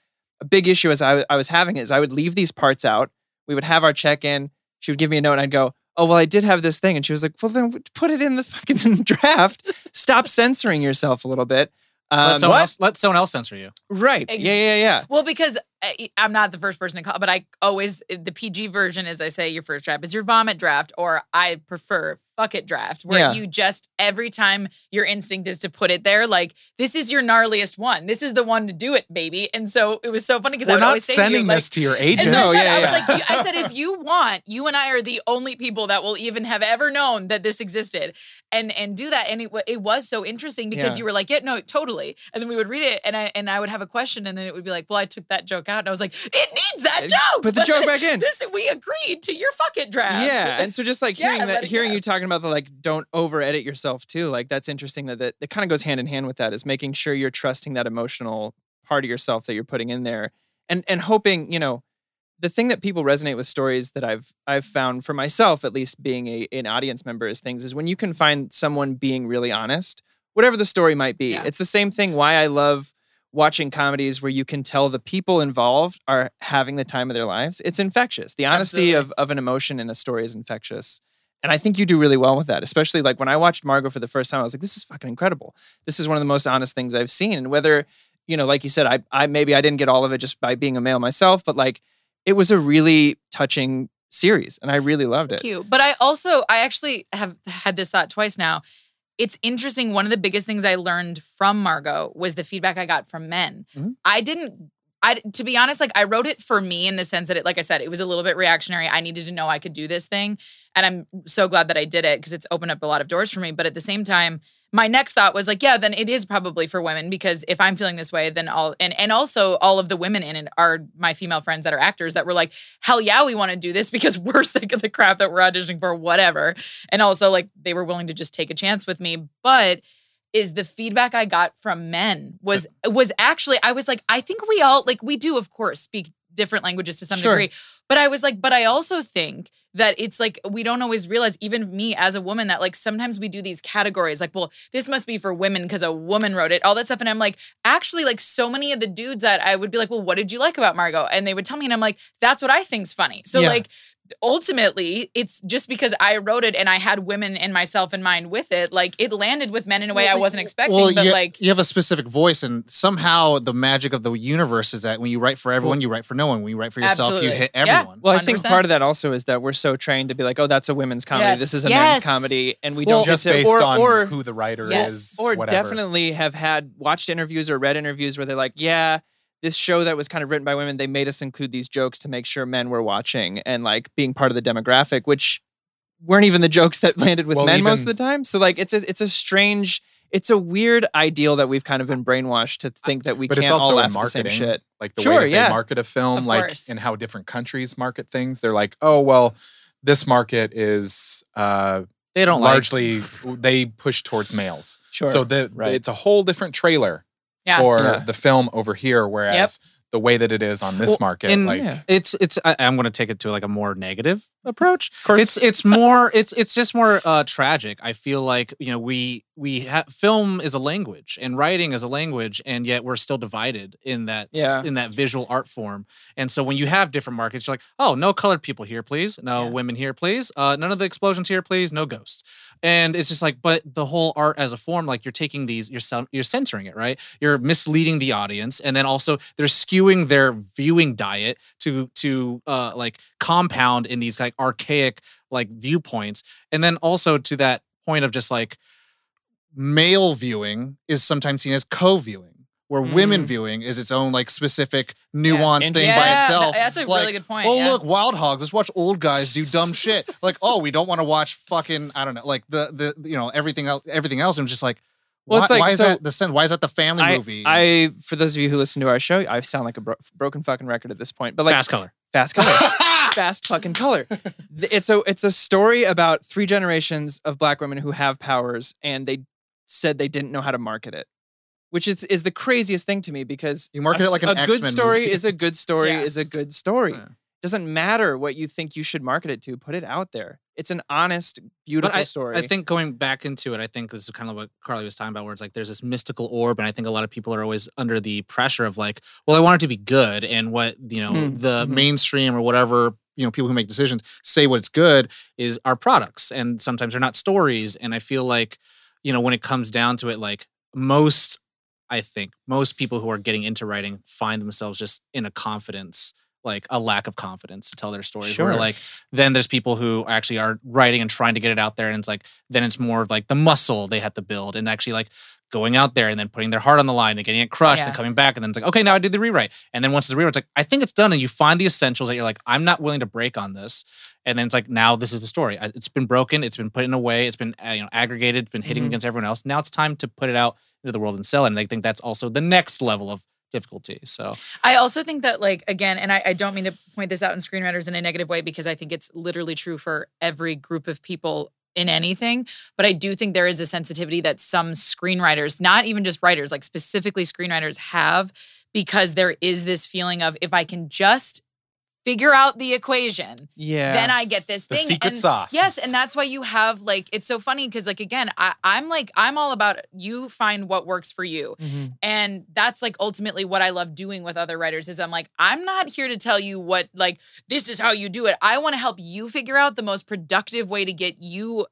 A big issue as I, I was having is I would leave these parts out. We would have our check in. She would give me a note and I'd go, Oh, well, I did have this thing. And she was like, Well, then put it in the fucking draft. Stop censoring yourself a little bit. Um, let, someone else, let someone else censor you. Right. Ex- Yeah, yeah, yeah. Well, because I, I'm not the first person to call, but I always the PG version is I say your first draft is your vomit draft, or I prefer fuck it draft, where Yeah. you just every time your instinct is to put it there, like this is your gnarliest one, this is the one to do it, baby. And so it was so funny because I We're not always say to you, sending like, this to your and agent. so I No, said, yeah, I was yeah. like, you, I said, if you want, you and I are the only people that will even have ever known that this existed, and and do that. And it it was so interesting because Yeah. you were like, yeah, no, totally. And then we would read it, and I and I would have a question, and then it would be like, well, I took that joke out, and I was like, it needs that joke. put the But joke back in. This we agreed to your fucking draft. Yeah, and so just like hearing let that, hearing you talking about the like, don't over edit yourself too. Like that's interesting that that, that kind of goes hand in hand with that. Is making sure you're trusting that emotional part of yourself that you're putting in there, and and hoping you know, the thing that people resonate with stories that I've I've found for myself at least being a an audience member is things is when you can find someone being really honest, whatever the story might be. Yeah. It's the same thing. Why I love watching comedies where you can tell the people involved are having the time of their lives. It's infectious. The honesty of, of an emotion in a story is infectious. And I think you do really well with that, especially like when I watched Margot for the first time, I was like, this is fucking incredible. This is one of the most honest things I've seen. And whether, you know, like you said, I, I maybe I didn't get all of it just by being a male myself, but like it was a really touching series and I really loved it. Thank you. But I also, I actually have had this thought twice now. It's interesting. One of the biggest things I learned from Margot was the feedback I got from men. Mhm. I didn't. I to be honest, like I wrote it for me in the sense that it, like I said, it was a little bit reactionary. I needed to know I could do this thing, and I'm so glad that I did it because it's opened up a lot of doors for me. But at the same time, my next thought was like, yeah, then it is probably for women because if I'm feeling this way, then all and and also all of the women in it are my female friends that are actors that were like, hell yeah, we want to do this because we're sick of the crap that we're auditioning for, whatever. And also like they were willing to just take a chance with me, but is the feedback I got from men was was actually I was like I think we all like we do of course speak different languages to some Sure. degree. But I was like, but I also think that it's like we don't always realize, even me as a woman, that like sometimes we do these categories, like, well, this must be for women because a woman wrote it, all that stuff. And I'm like, actually, like so many of the dudes that I would be like, well, what did you like about Margot? And they would tell me, and I'm like, that's what I think's funny. So Yeah. like ultimately it's just because I wrote it and I had women and myself in mind with it, like it landed with men in a way I wasn't expecting. Well, but you, like you have a specific voice, and somehow the magic of the universe is that when you write for everyone, you write for no one. When you write for yourself, you Absolutely. hit Yeah. everyone. Well, I think part of that also is that we're so trained to be like, oh, that's a women's comedy. Yes. This is a Yes. men's comedy, and we Well, don't just based or, on or who the writer Yes. is, or whatever. definitely have had watched interviews or read interviews where they're like, yeah, this show that was kind of written by women, they made us include these jokes to make sure men were watching and like being part of the demographic, which weren't even the jokes that landed with Well, men most of the time. So like, it's a, it's a strange, it's a weird ideal that we've kind of been brainwashed to think that we but can't it's also all laugh at the same shit. like the Sure, way that yeah. they market a film, Of like course. and how different countries market things. They're like, oh well, this market is uh, they don't like largely they push towards males. Sure. So the, Right. it's a whole different trailer Yeah. for Yeah. the film over here, whereas the way that it is on this Well, market, and- like Yeah. it's it's I, i'm going to take it to like a more negative approach of course, it's it's more it's it's just more uh tragic i feel like you know we we ha- film is a language and writing is a language and yet we're still divided in that s- Yeah. in that visual art form and so when you have different markets you're like oh no colored people here please no Yeah. women here please uh none of the explosions here please no ghosts and it's just like but the whole art as a form like you're taking these you're you're censoring it right? You're misleading the audience and then also they're skewing their viewing diet to to uh like compound in these like archaic like viewpoints. And then also to that point of just like male viewing is sometimes seen as co-viewing where women Mm. viewing is its own like specific nuanced thing yeah, by itself that's a Like, really good point. Oh yeah. look, Wild Hogs. Let's watch old guys do dumb shit. Like, oh, we don't want to watch fucking I don't know, like the the you know everything else. Everything else. I'm just like, Well, why, it's like, why is that the sen- Why is that the family I, movie? I, for those of you who listen to our show, I sound like a bro- broken fucking record at this point. But like fast color. fast color, fast fucking color. It's a it's a story about three generations of black women who have powers, and they said they didn't know how to market it, which is is the craziest thing to me because You market a, it like an a good story movie. is a good story Yeah. is a good story. Yeah. Doesn't matter what you think you should market it to. Put it out there. It's an honest, beautiful I, story. I think going back into it, I think this is kind of what Carlie was talking about, where it's like there's this mystical orb, and I think a lot of people are always under the pressure of like, well, I want it to be good, and what you know, Mm, the mhm. mainstream or whatever you know, people who make decisions say what's good is our products, and sometimes they're not stories. And I feel like, you know, when it comes down to it, like most, I think most people who are getting into writing find themselves just in a confidence. Like a lack of confidence to tell their stories. Where Sure. like then there's people who actually are writing and trying to get it out there and it's like then it's more of like the muscle they have to build and actually like going out there and then putting their heart on the line and getting it crushed and Yeah. coming back and then it's like okay now I did the rewrite. And then once the rewrite it's like I think it's done. And you find the essentials that you're like I'm not willing to break on this. And then it's like now this is the story. It's been broken it's been put in a way it's been uh, you know aggregated it's been hitting Mhm. against everyone else. Now it's time to put it out into the world and sell it. And I think that's also the next level of difficulty so. I also think that, like, again, and I, I don't mean to point this out in screenwriters in a negative way because I think it's literally true for every group of people in anything. But I do think there is a sensitivity that some screenwriters, not even just writers, like specifically screenwriters, have because there is this feeling of if I can just figure out the equation, yeah. then I get this the thing. secret and sauce. Yes, and that's why you have like it's so funny because like again, I, I'm like I'm all about you find what works for you. Mhm. And that's like ultimately what I love doing with other writers is I'm like, I'm not here to tell you what like this is how you do it. I want to help you figure out the most productive way to get you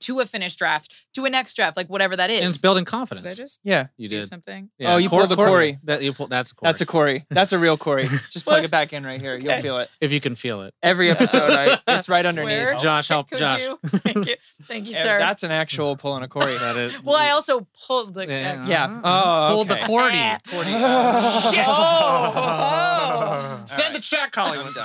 to a finished draft, to a next draft, like whatever that is. and it's building Did I confidence just yeah. you do did something? Oh, you pulled the Corey. that you pulled that's a Corey. That's a Corey. That's a real Corey. Just plug it back in right here. You'll Okay. feel it. if you can feel it Every episode, I, it's right underneath. Where? Josh help Could Josh you? Thank you. Thank you, sir. That's an actual pulling a Corey. that is well, I also pulled the Yeah. Yeah. Oh, Pulled the okay. cordy. Shit. Oh. Send the check, Hollywood.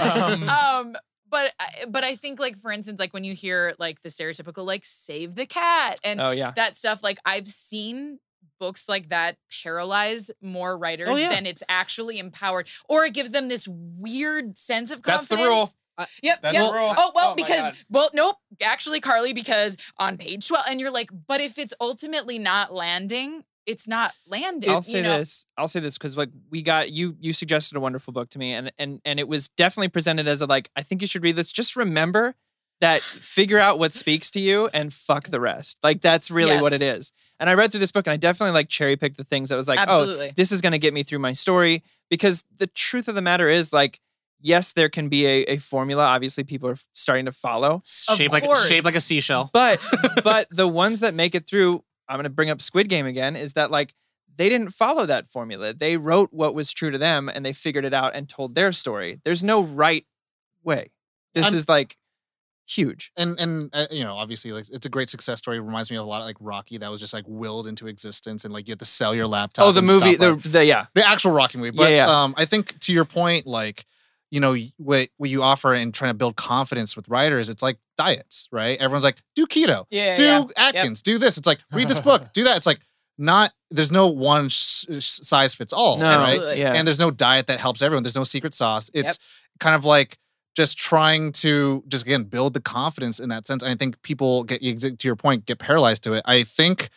um, um but I- but I think like for instance like when you hear like the stereotypical like save the cat and Oh yeah. that stuff like I've seen books like that paralyze more oh, writers Oh, yeah. than it's actually empowered or it gives them this weird sense of That's the confidence. rule. I- Yep. That's yep. the rule. Oh well, Oh, because well, nope. Actually, Carlie, because on page twelve, and you're like, but if it's ultimately not landing, it's not landed. I'll you say know? this. I'll say this because like we got you. You suggested a wonderful book to me, and and and it was definitely presented as a like. I think you should read this. Just remember that figure out what speaks to you and fuck the rest. Like that's really what it is. And I read through this book and I definitely like cherry picked the things that was like, oh, this is going to get me through my story because the truth of the matter is like yes there can be a, a formula obviously people are starting to follow Of shaped like course. shaped like a seashell. but but the ones that make it through i'm going to bring up squid game again is that like they didn't follow that formula. They wrote what was true to them and they figured it out and told their story. There's no right way. This Un- is like huge. And and uh, you know obviously like it's a great success story. Reminds me of a lot of like rocky that was just like willed into existence and like you had to sell your laptop oh the movie the, like- the yeah. the actual rocky movie. But Yeah, yeah. um i think to your point like you know what what you offer and trying to build confidence with writers it's like diets right everyone's like do keto Yeah, do yeah. atkins do this it's like read this book do that it's like not there's no one sh- sh- size fits all no right Absolutely. yeah and there's no diet that helps everyone. There's no secret sauce. It's kind of like just trying to just again build the confidence in that sense. I think people get to your point get paralyzed to it. I think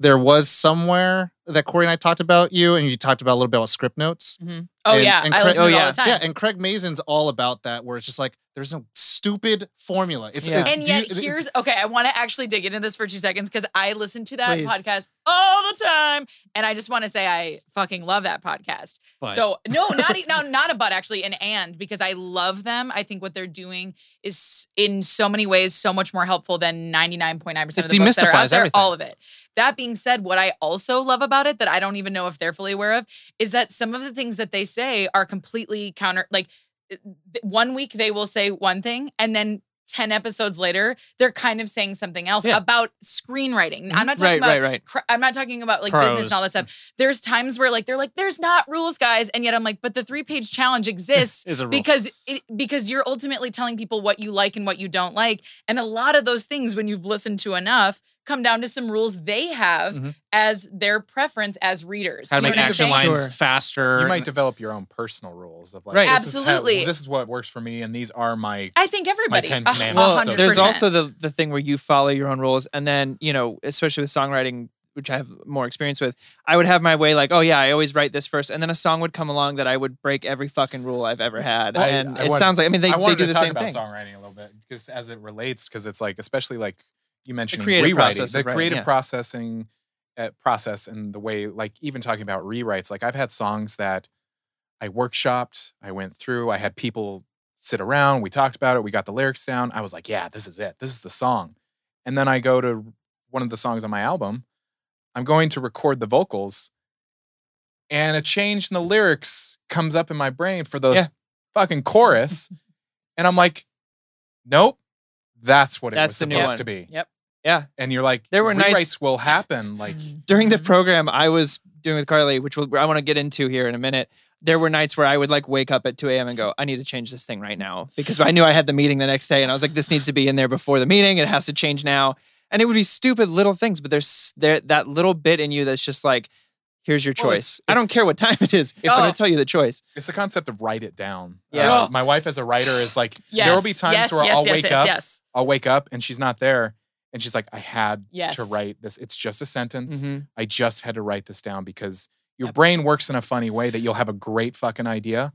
there was somewhere that Corey and I talked about you, and you talked about a little bit about script notes. Mm-hmm. Oh And- yeah, and Craig- oh, yeah. all the time. Yeah, and Craig Mazin's all about that, where it's just like there's no stupid formula. It's Yeah. it- And do you- yet, here's okay. I want to actually dig into this for two seconds because I listen to that Please. podcast all the time, and I just want to say I fucking love that podcast. But- So no, not no, not a but actually, an and because I love them. I think what they're doing is in so many ways so much more helpful than ninety nine point nine percent of the books that are out demystifies there. everything. All of it. That being said, what I also love about it that I don't even know if they're fully aware of is that some of the things that they say are completely counter. Like eh, one week they will say one thing, and then. 10 episodes later, they're kind of saying something else Yeah. about screenwriting. I'm mm-hmm. not talking right about right right I'm not talking about like business and all that stuff. There's times where like they're like, there's not rules, guys, and yet I'm like, but the three page challenge exists is a rule. because it, because you're ultimately telling people what you like and what you don't like, and a lot of those things, when you've listened to enough, come down to some rules they have Mhm. as their preference as readers. how to make what I'm action saying? lines Sure. faster. You might develop your own personal rules of like, Right. this is how- Absolutely. this is what works for me, and these are my. I think everybody. Ten a- a Commandments. well hundred there's also the the thing where you follow your own rules and then you know especially with songwriting which i have more experience with i would have my way like oh yeah i always write this first and then a song would come along that i would break every fucking rule i've ever had Well, I- and I it want- sounds like i mean they, I they do to the talk same about thing songwriting a little bit because as it relates, because it's like especially like you mentioned creative rewriting, process the creative yeah. processing uh, process and the way like even talking about rewrites. Like I've had songs that I workshopped, I went through, I had people sit around, we talked about it, we got the lyrics down. I was like, yeah, this is it, this is the song. And then I go to one of the songs on my album. I'm going to record the vocals, and a change in the lyrics comes up in my brain for those Yeah. fucking chorus. and I'm like, nope, that's what it That's was the new supposed one. to be. Yep. yeah And you're like, There were rewrites nights- will happen. Like, during the Mhm. program I was doing with Carlie, which we'll, I want to get into here in a minute, there were nights where I would like wake up at 2 a.m. and go, I need to change this thing right now because I knew I had the meeting the next day and I was like, this needs to be in there before the meeting. It has to change now. And it would be stupid little things, but there's there that little bit in you that's just like, here's your Well, choice. it's- I don't care what time it is. It's Oh. going to tell you the choice. it's the concept of write it down. Yeah. Uh, my wife as a writer is like, Yes. there will be times yes, where yes, I'll yes, wake yes, up, Yes. I'll wake up and she's not there. And she's like, I had Yes. to write this. It's just a sentence. Mhm. I just had to write this down because your Yep. brain works in a funny way that you'll have a great fucking idea,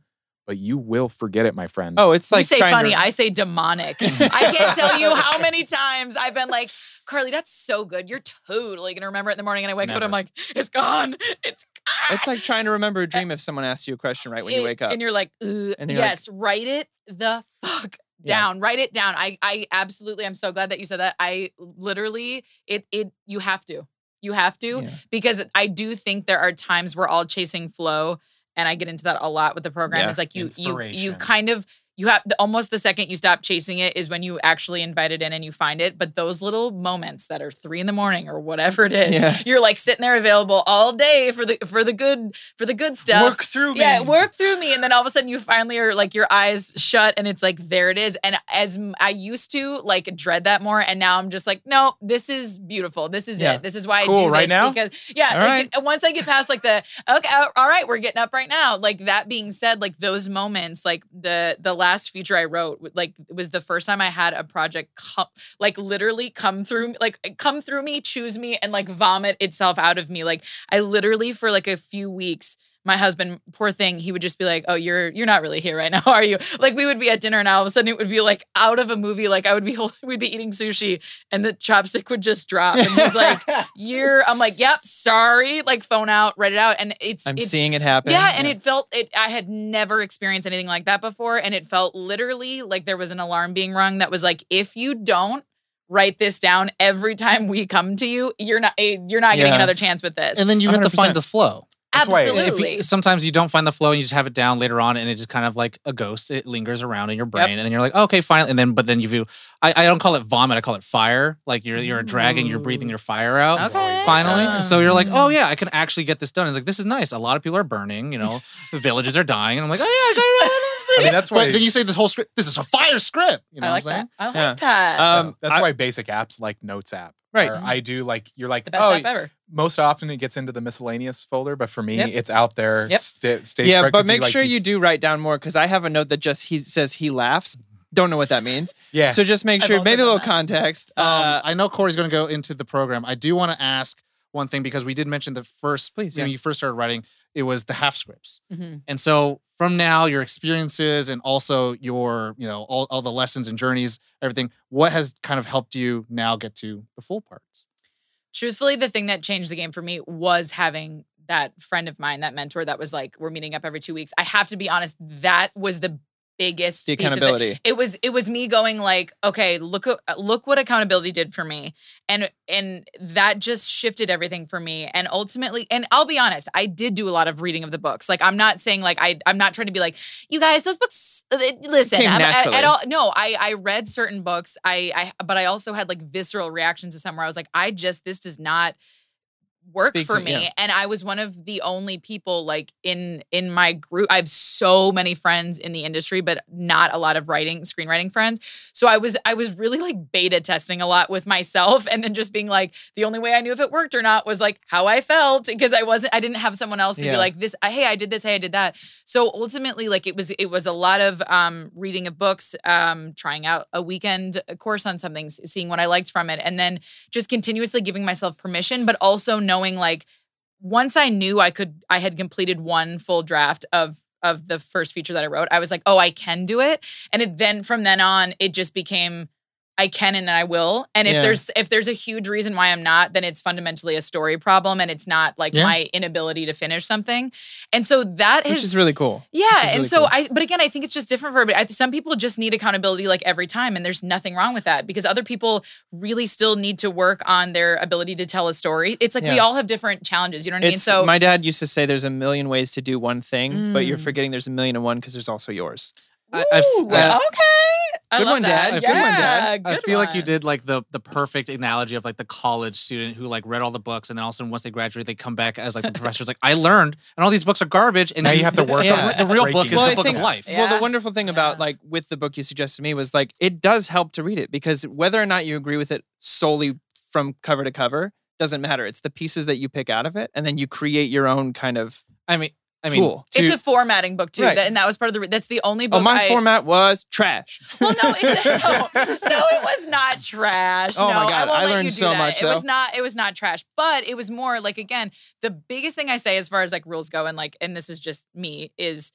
but you will forget it, my friend. Oh, it's like you say funny, To, I say demonic. I can't tell you how many times I've been like, Carlie, that's so good. You're totally gonna remember it in the morning. And I wake up and I'm like, it's gone. It's gone. it's like trying to remember a dream if someone asks you a question right when you wake up. And you're like, Ugh. And you're like- yes, write it the fuck Yeah. down. Write it down. I I absolutely I'm so glad that you said that. I literally it it you have to. You have to Yeah. because I do think there are times we're all chasing flow and I get into that a lot with the program. Yeah. Is like you you you kind of you have the, almost the second you stop chasing it is when you actually invite it in and you find it. But those little moments that are three in the morning or whatever it is, Yeah. you're like sitting there available all day for the for the good for the good stuff. Work through me. Yeah, work through me, and then all of a sudden you finally are like your eyes shut, and it's like there it is. And as I used to like dread that more, and now I'm just like, no, this is beautiful. This is Yeah. it. This is why I do right this now? because yeah. All like, right. once I get past like the okay, all right, we're getting up right now. Like that being said, like those moments, like the the last feature I wrote, like was the first time I had a project come, like literally come through, like eh, come through me, choose me, and like vomit itself out of me. Like I literally for like a few weeks my husband, poor thing, he would just be like, "Oh, you're you're not really here right now, are you?" Like we would be at dinner, and all of a sudden it would be like out of a movie. Like I would be we'd be eating sushi, and the chopstick would just drop, and he's like, "You're," I'm like, "Yep, sorry." Like phone out, write it out, and it's I'm it's, seeing it happen. yeah, and it felt it. I had never experienced anything like that before, and it felt literally like there was an alarm being rung that was like, if you don't write this down every time we come to you, you're not eh, you're not getting Yeah. another chance with this. And then you have to find the flow. That's why if you- Absolutely. you, sometimes you don't find the flow and you just have it down later on and it just kind of like a ghost. It lingers around in your brain and then you're like, okay, fine. And then, but then you, I, I don't call it vomit. I call it fire. Like you're, you're dragging, you're breathing your fire out Okay. finally. Uh, so you're like, oh yeah, I can actually get this done. It's like, this is nice. A lot of people are burning, you know, the villages are dying. And I'm like, oh yeah, I got it. I mean, that's why- But then you say this whole script, this is a fire script. You know I like what I'm saying? that. I like Yeah. that. Um, So that's I- why basic apps like Notes app. Right. where I do like you're like the best oh app ever. Most often it gets into the miscellaneous folder, but for me Yep. it's out there. Yep. sta- stays yeah, but make like, sure these- you do write down more because I have a note that just he says he laughs. Don't know what that means. Yeah. So just make sure, maybe a little that. context. Um, Uh, I know Corey's going to go into the program. I do want to ask one thing because we did mention the first, Please, when you first started writing, it was the half scripts. Mhm. And so from now, your experiences and also your, you know, all, all the lessons and journeys, everything, what has kind of helped you now get to the full parts? Truthfully, the thing that changed the game for me was having that friend of mine, that mentor that was like, we're meeting up every two weeks. I have to be honest, that was the biggest the of it. accountability. it was it was me going like okay look look what accountability did for me and and that just shifted everything for me and ultimately and I'll be honest I did do a lot of reading of the books like I'm not saying like I I'm not trying to be like you guys those books uh, listen at, naturally. at all no I I read certain books I I but I also had like visceral reactions to some where I was like I just this does not work Speak for to- me yeah. and i was one of the only people like in in my group i have so many friends in the industry but not a lot of writing screenwriting friends so i was i was really like beta testing a lot with myself and then just being like the only way i knew if it worked or not was like how i felt because i wasn't i didn't have someone else to Yeah. be like this hey i did this hey i did that so ultimately like it was it was a lot of um reading of books um trying out a weekend course on something seeing what i liked from it and then just continuously giving myself permission but also knowing like once i knew i could i had completed one full draft of of the first feature that i wrote i was like oh i can do it. And it then from then on it just became i can and then i will and if Yeah. there's if there's a huge reason why i'm not then it's fundamentally a story problem and it's not like Yeah. my inability to finish something and so that Which has is really cool. yeah, Which is and so cool. I, but again, I think it's just different for everybody. I, some people just need accountability like every time, and there's nothing wrong with that because other people really still need to work on their ability to tell a story. It's like we all have different challenges. You know what I mean? So my dad used to say there's a million ways to do one thing, but you're Mm. forgetting there's a million and one because there's also yours. I- I Ooh, I- okay, I Good love one, that. Dad. Yeah, Good one, Dad. I good feel like you did like the the perfect analogy of like the college student who like read all the books and then all of a sudden once they graduate they come back as like the professor's like I learned and all these books are garbage and Now you have to work on the, the real book is Well, the I book think- of life. Well, the wonderful thing about like with the book you suggested to me was like it does help to read it because whether or not you agree with it solely from cover to cover doesn't matter. It's the pieces that you pick out of it, and then you create your own kind of. I mean I mean Tool. It's a formatting book too, Right. that, and that was part of the. re- That's the only book. Oh, my I, format was trash. Well, no, it's, no, no, it was not trash. Oh my no, God, I, won't I let learned you do so that. much, It was not. It was not trash, but it was more like again, the biggest thing I say as far as like rules go, and like, and this is just me, is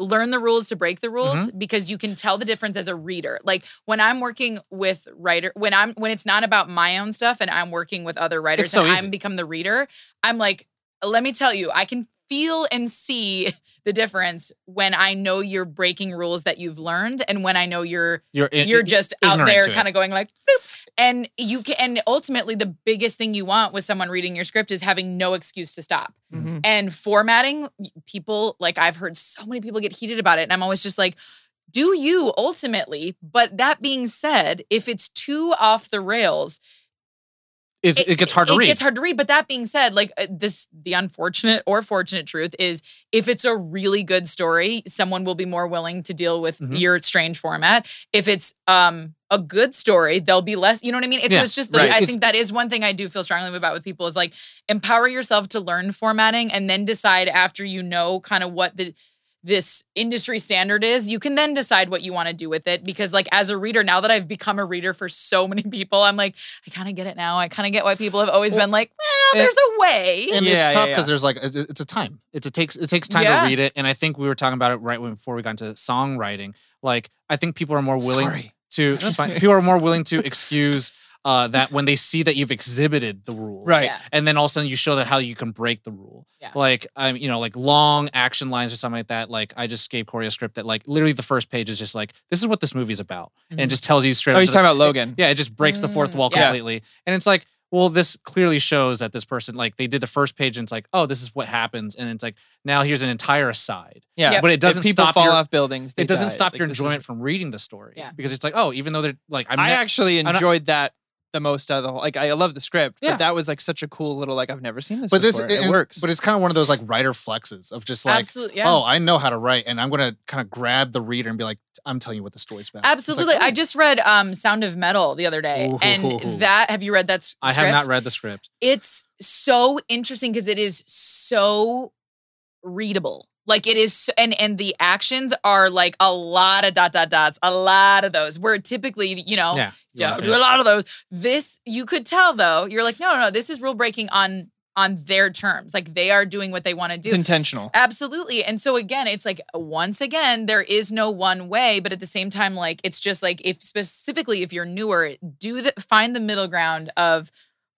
learn the rules to break the rules Mm-hmm. because you can tell the difference as a reader. Like when I'm working with writer, when I'm when it's not about my own stuff and I'm working with other writers so and easy. I'm become the reader, I'm like, let me tell you, I can feel and see the difference when I know you're breaking rules that you've learned and when I know you're you're in- you're just out there kind of going like Boop. and you can and ultimately the biggest thing you want with someone reading your script is having no excuse to stop Mhm. and formatting people like i've heard so many people get heated about it and i'm always just like do you ultimately but that being said if it's too off the rails it's, it, gets hard to it read. It gets hard to read. But that being said, like uh, this, the unfortunate or fortunate truth is if it's a really good story, someone will be more willing to deal with Mhm. your strange format. If it's um a good story, they'll be less, you know what I mean? It's, Yeah, it's just like, right. I It's- think that is one thing I do feel strongly about with people is like empower yourself to learn formatting and then decide after you know kind of what the this industry standard is, you can then decide what you want to do with it. Because, like, as a reader, now that I've become a reader for so many people, I'm like, I kind of get it now. I kind of get why people have always been like, well, and- there's a way. and Yeah, yeah, it's tough yeah. because there's like it's a time. It's a takes it takes time Yeah. to read it, and I think we were talking about it right when before we got into songwriting. Like I think people are more willing Sorry. to people are more willing to excuse uh, that when they see that you've exhibited the rules, Right. Yeah. And then all of a sudden you show that how you can break the rule. Yeah. Like I'm, you know, like long action lines or something like that. Like I just gave Corey a script that like literally the first page is just like this is what this movie's about, and it just tells you straight. Oh, up he's to the- talking about Logan. yeah, it just breaks the fourth Mm, wall yeah. completely. And it's like, well, this clearly shows that this person, like, they did the first page and it's like, oh, this is what happens. And it's like, now here's an entire aside. Yeah, Yep. But it doesn't if people stop fall your, off buildings. They it doesn't die. stop Like, your this is- enjoyment from reading the story. Yeah. Because it's like, oh, even though they're like, I'm I ne- actually not- enjoyed that the most out of the whole. Like, I love the script, Yeah. but that was like such a cool little like I've never seen this. but this before. it works. But it's kind of one of those like writer flexes of just like, Yeah. oh, I know how to write, and I'm gonna kind of grab the reader and be like, I'm telling you what the story's about. It's like, Absolutely. I just read um Sound of Metal the other day. Ooh. And that have you read that s- I script? have not read the script. It's so interesting because it is so readable. Like it is and and the actions are like a lot of dot dot dots, a lot of those. Where typically, you know, Yeah. do a lot of those. This you could tell though. You're like, no, no, no. This is rule breaking on on their terms. Like they are doing what they want to do. it's intentional. Absolutely. And so again, it's like once again, there is no one way, but at the same time, like it's just like if specifically if you're newer, do the find the middle ground of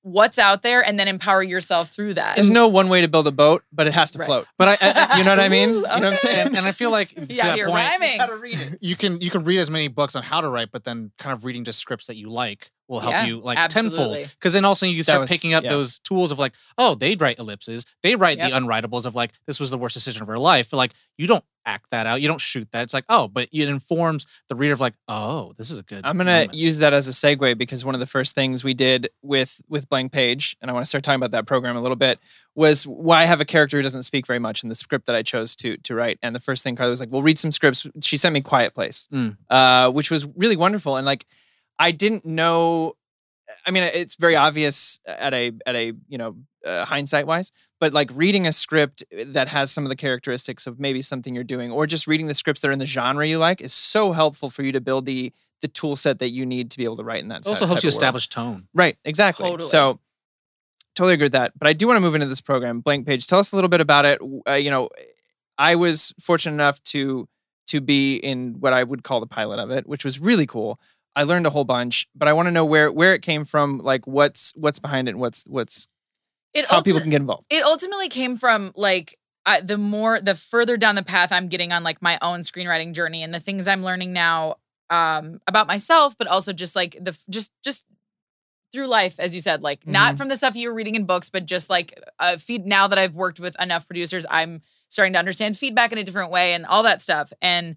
what's out there and then empower yourself through that. There's no one way to build a boat, but it has to Right. float. But I, I You know what I mean? Ooh, You know what I'm saying? and, and I feel like to yeah, that you're point, rhyming. read it. you can you can read as many books on how to write, but then kind of reading just scripts that you like will help Yeah, you like absolutely. tenfold. Because then also you start was- picking up yeah. those tools of like, oh, they write ellipses, they write Yep. the unwritables of like this was the worst decision of her life. Like you don't act that out, you don't shoot that. It's like oh, but it informs the reader of like oh, this is a good. I'm gonna moment. use that as a segue because one of the first things we did with with Blank Page, and I want to start talking about that program a little bit, was why I have a character who doesn't speak very much in the script that I chose to to write. And the first thing Carlie was like, "Well, read some scripts." She sent me Quiet Place, Mm. uh, which was really wonderful. And like, I didn't know. I mean, it's very obvious at a at a you know uh, hindsight wise, but like reading a script that has some of the characteristics of maybe something you're doing, or just reading the scripts that are in the genre you like, is so helpful for you to build the the tool set that you need to be able to write in that. It also helps you of world. establish tone. Right, exactly. Totally. So totally agree with that. But I do want to move into this program. Blank page. Tell us a little bit about it. Uh, you know, I was fortunate enough to to be in what I would call the pilot of it, which was really cool. I learned a whole bunch, but I want to know where where it came from, like what's what's behind it, and what's what's It how people can get involved. it ultimately came from like I, the more the further down the path I'm getting on like my own screenwriting journey and the things I'm learning now um about myself but also just like the just just through life as you said like not Mhm. from the stuff you were reading in books but just like uh feed now that I've worked with enough producers I'm starting to understand feedback in a different way and all that stuff and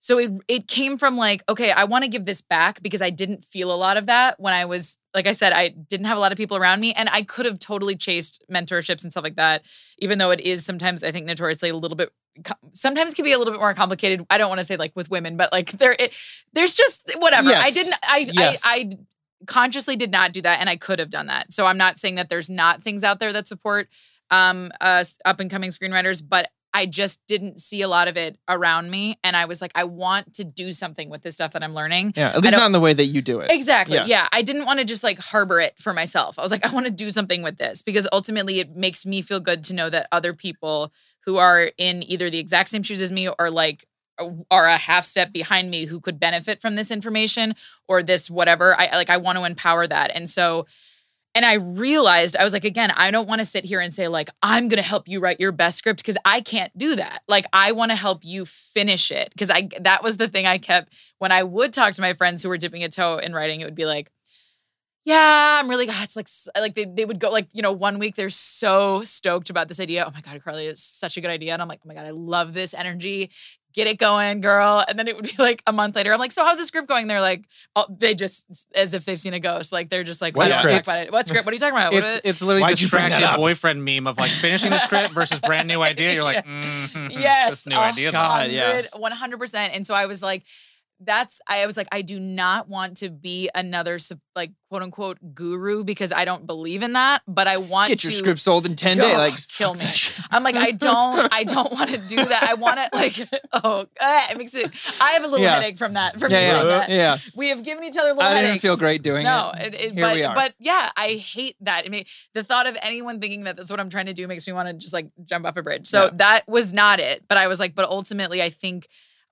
so it it came from like okay I want to give this back because I didn't feel a lot of that when I was like I said I didn't have a lot of people around me and I could have totally chased mentorships and stuff like that even though it is sometimes I think notoriously a little bit sometimes can be a little bit more complicated I don't want to say like with women but like there it, there's just whatever. I didn't I, Yes. I I consciously did not do that and I could have done that. So I'm not saying that there's not things out there that support um uh up and coming screenwriters but I just didn't see a lot of it around me and I was like I want to do something with this stuff that I'm learning Yeah, at least not in the way that you do it. Exactly. Yeah. Yeah. I didn't want to just like harbor it for myself. I was like, I want to do something with this because ultimately it makes me feel good to know that other people who are in either the exact same shoes as me or like are a half step behind me who could benefit from this information or this whatever. I like I want to empower that. And so and I realized I was like again, I don't want to sit here and say like I'm going to help you write your best script because I can't do that. Like I want to help you finish it because I that was the thing I kept when I would talk to my friends who were dipping a toe in writing, it would be like, yeah, I'm really, God, it's like, like they, they would go like, you know, one week they're so stoked about this idea. Oh my God, Carlie, it's such a good idea. And I'm like, oh my God, I love this energy. Get it going, girl. And then it would be like a month later. I'm like, so how's the script going? They're like, oh, they just, as if they've seen a ghost. Like they're just like, What what script? talk about it? What script? What are you talking about? What It's is- it's literally Why'd you bring that distracted boyfriend meme of like finishing the script versus brand new idea. You're like, mm, yes, this new idea. though." God, yeah. 100 100%. And so I was like, that's I was like I do not want to be another like quote unquote guru because I don't believe in that, but I want Get your to script sold in 10 days. Like, kill me. I'm like I don't I don't want to do that. I want to like oh uh, it makes it I have a little Yeah. headache from that from Yeah, yeah, that. yeah. We have given each other little I didn't feel great doing no, it. it, it- Here but we are. but yeah, I hate that. I mean, the thought of anyone thinking that that's what I'm trying to do makes me want to just like jump off a bridge. So Yeah. that was not it. But I was like, but ultimately, I think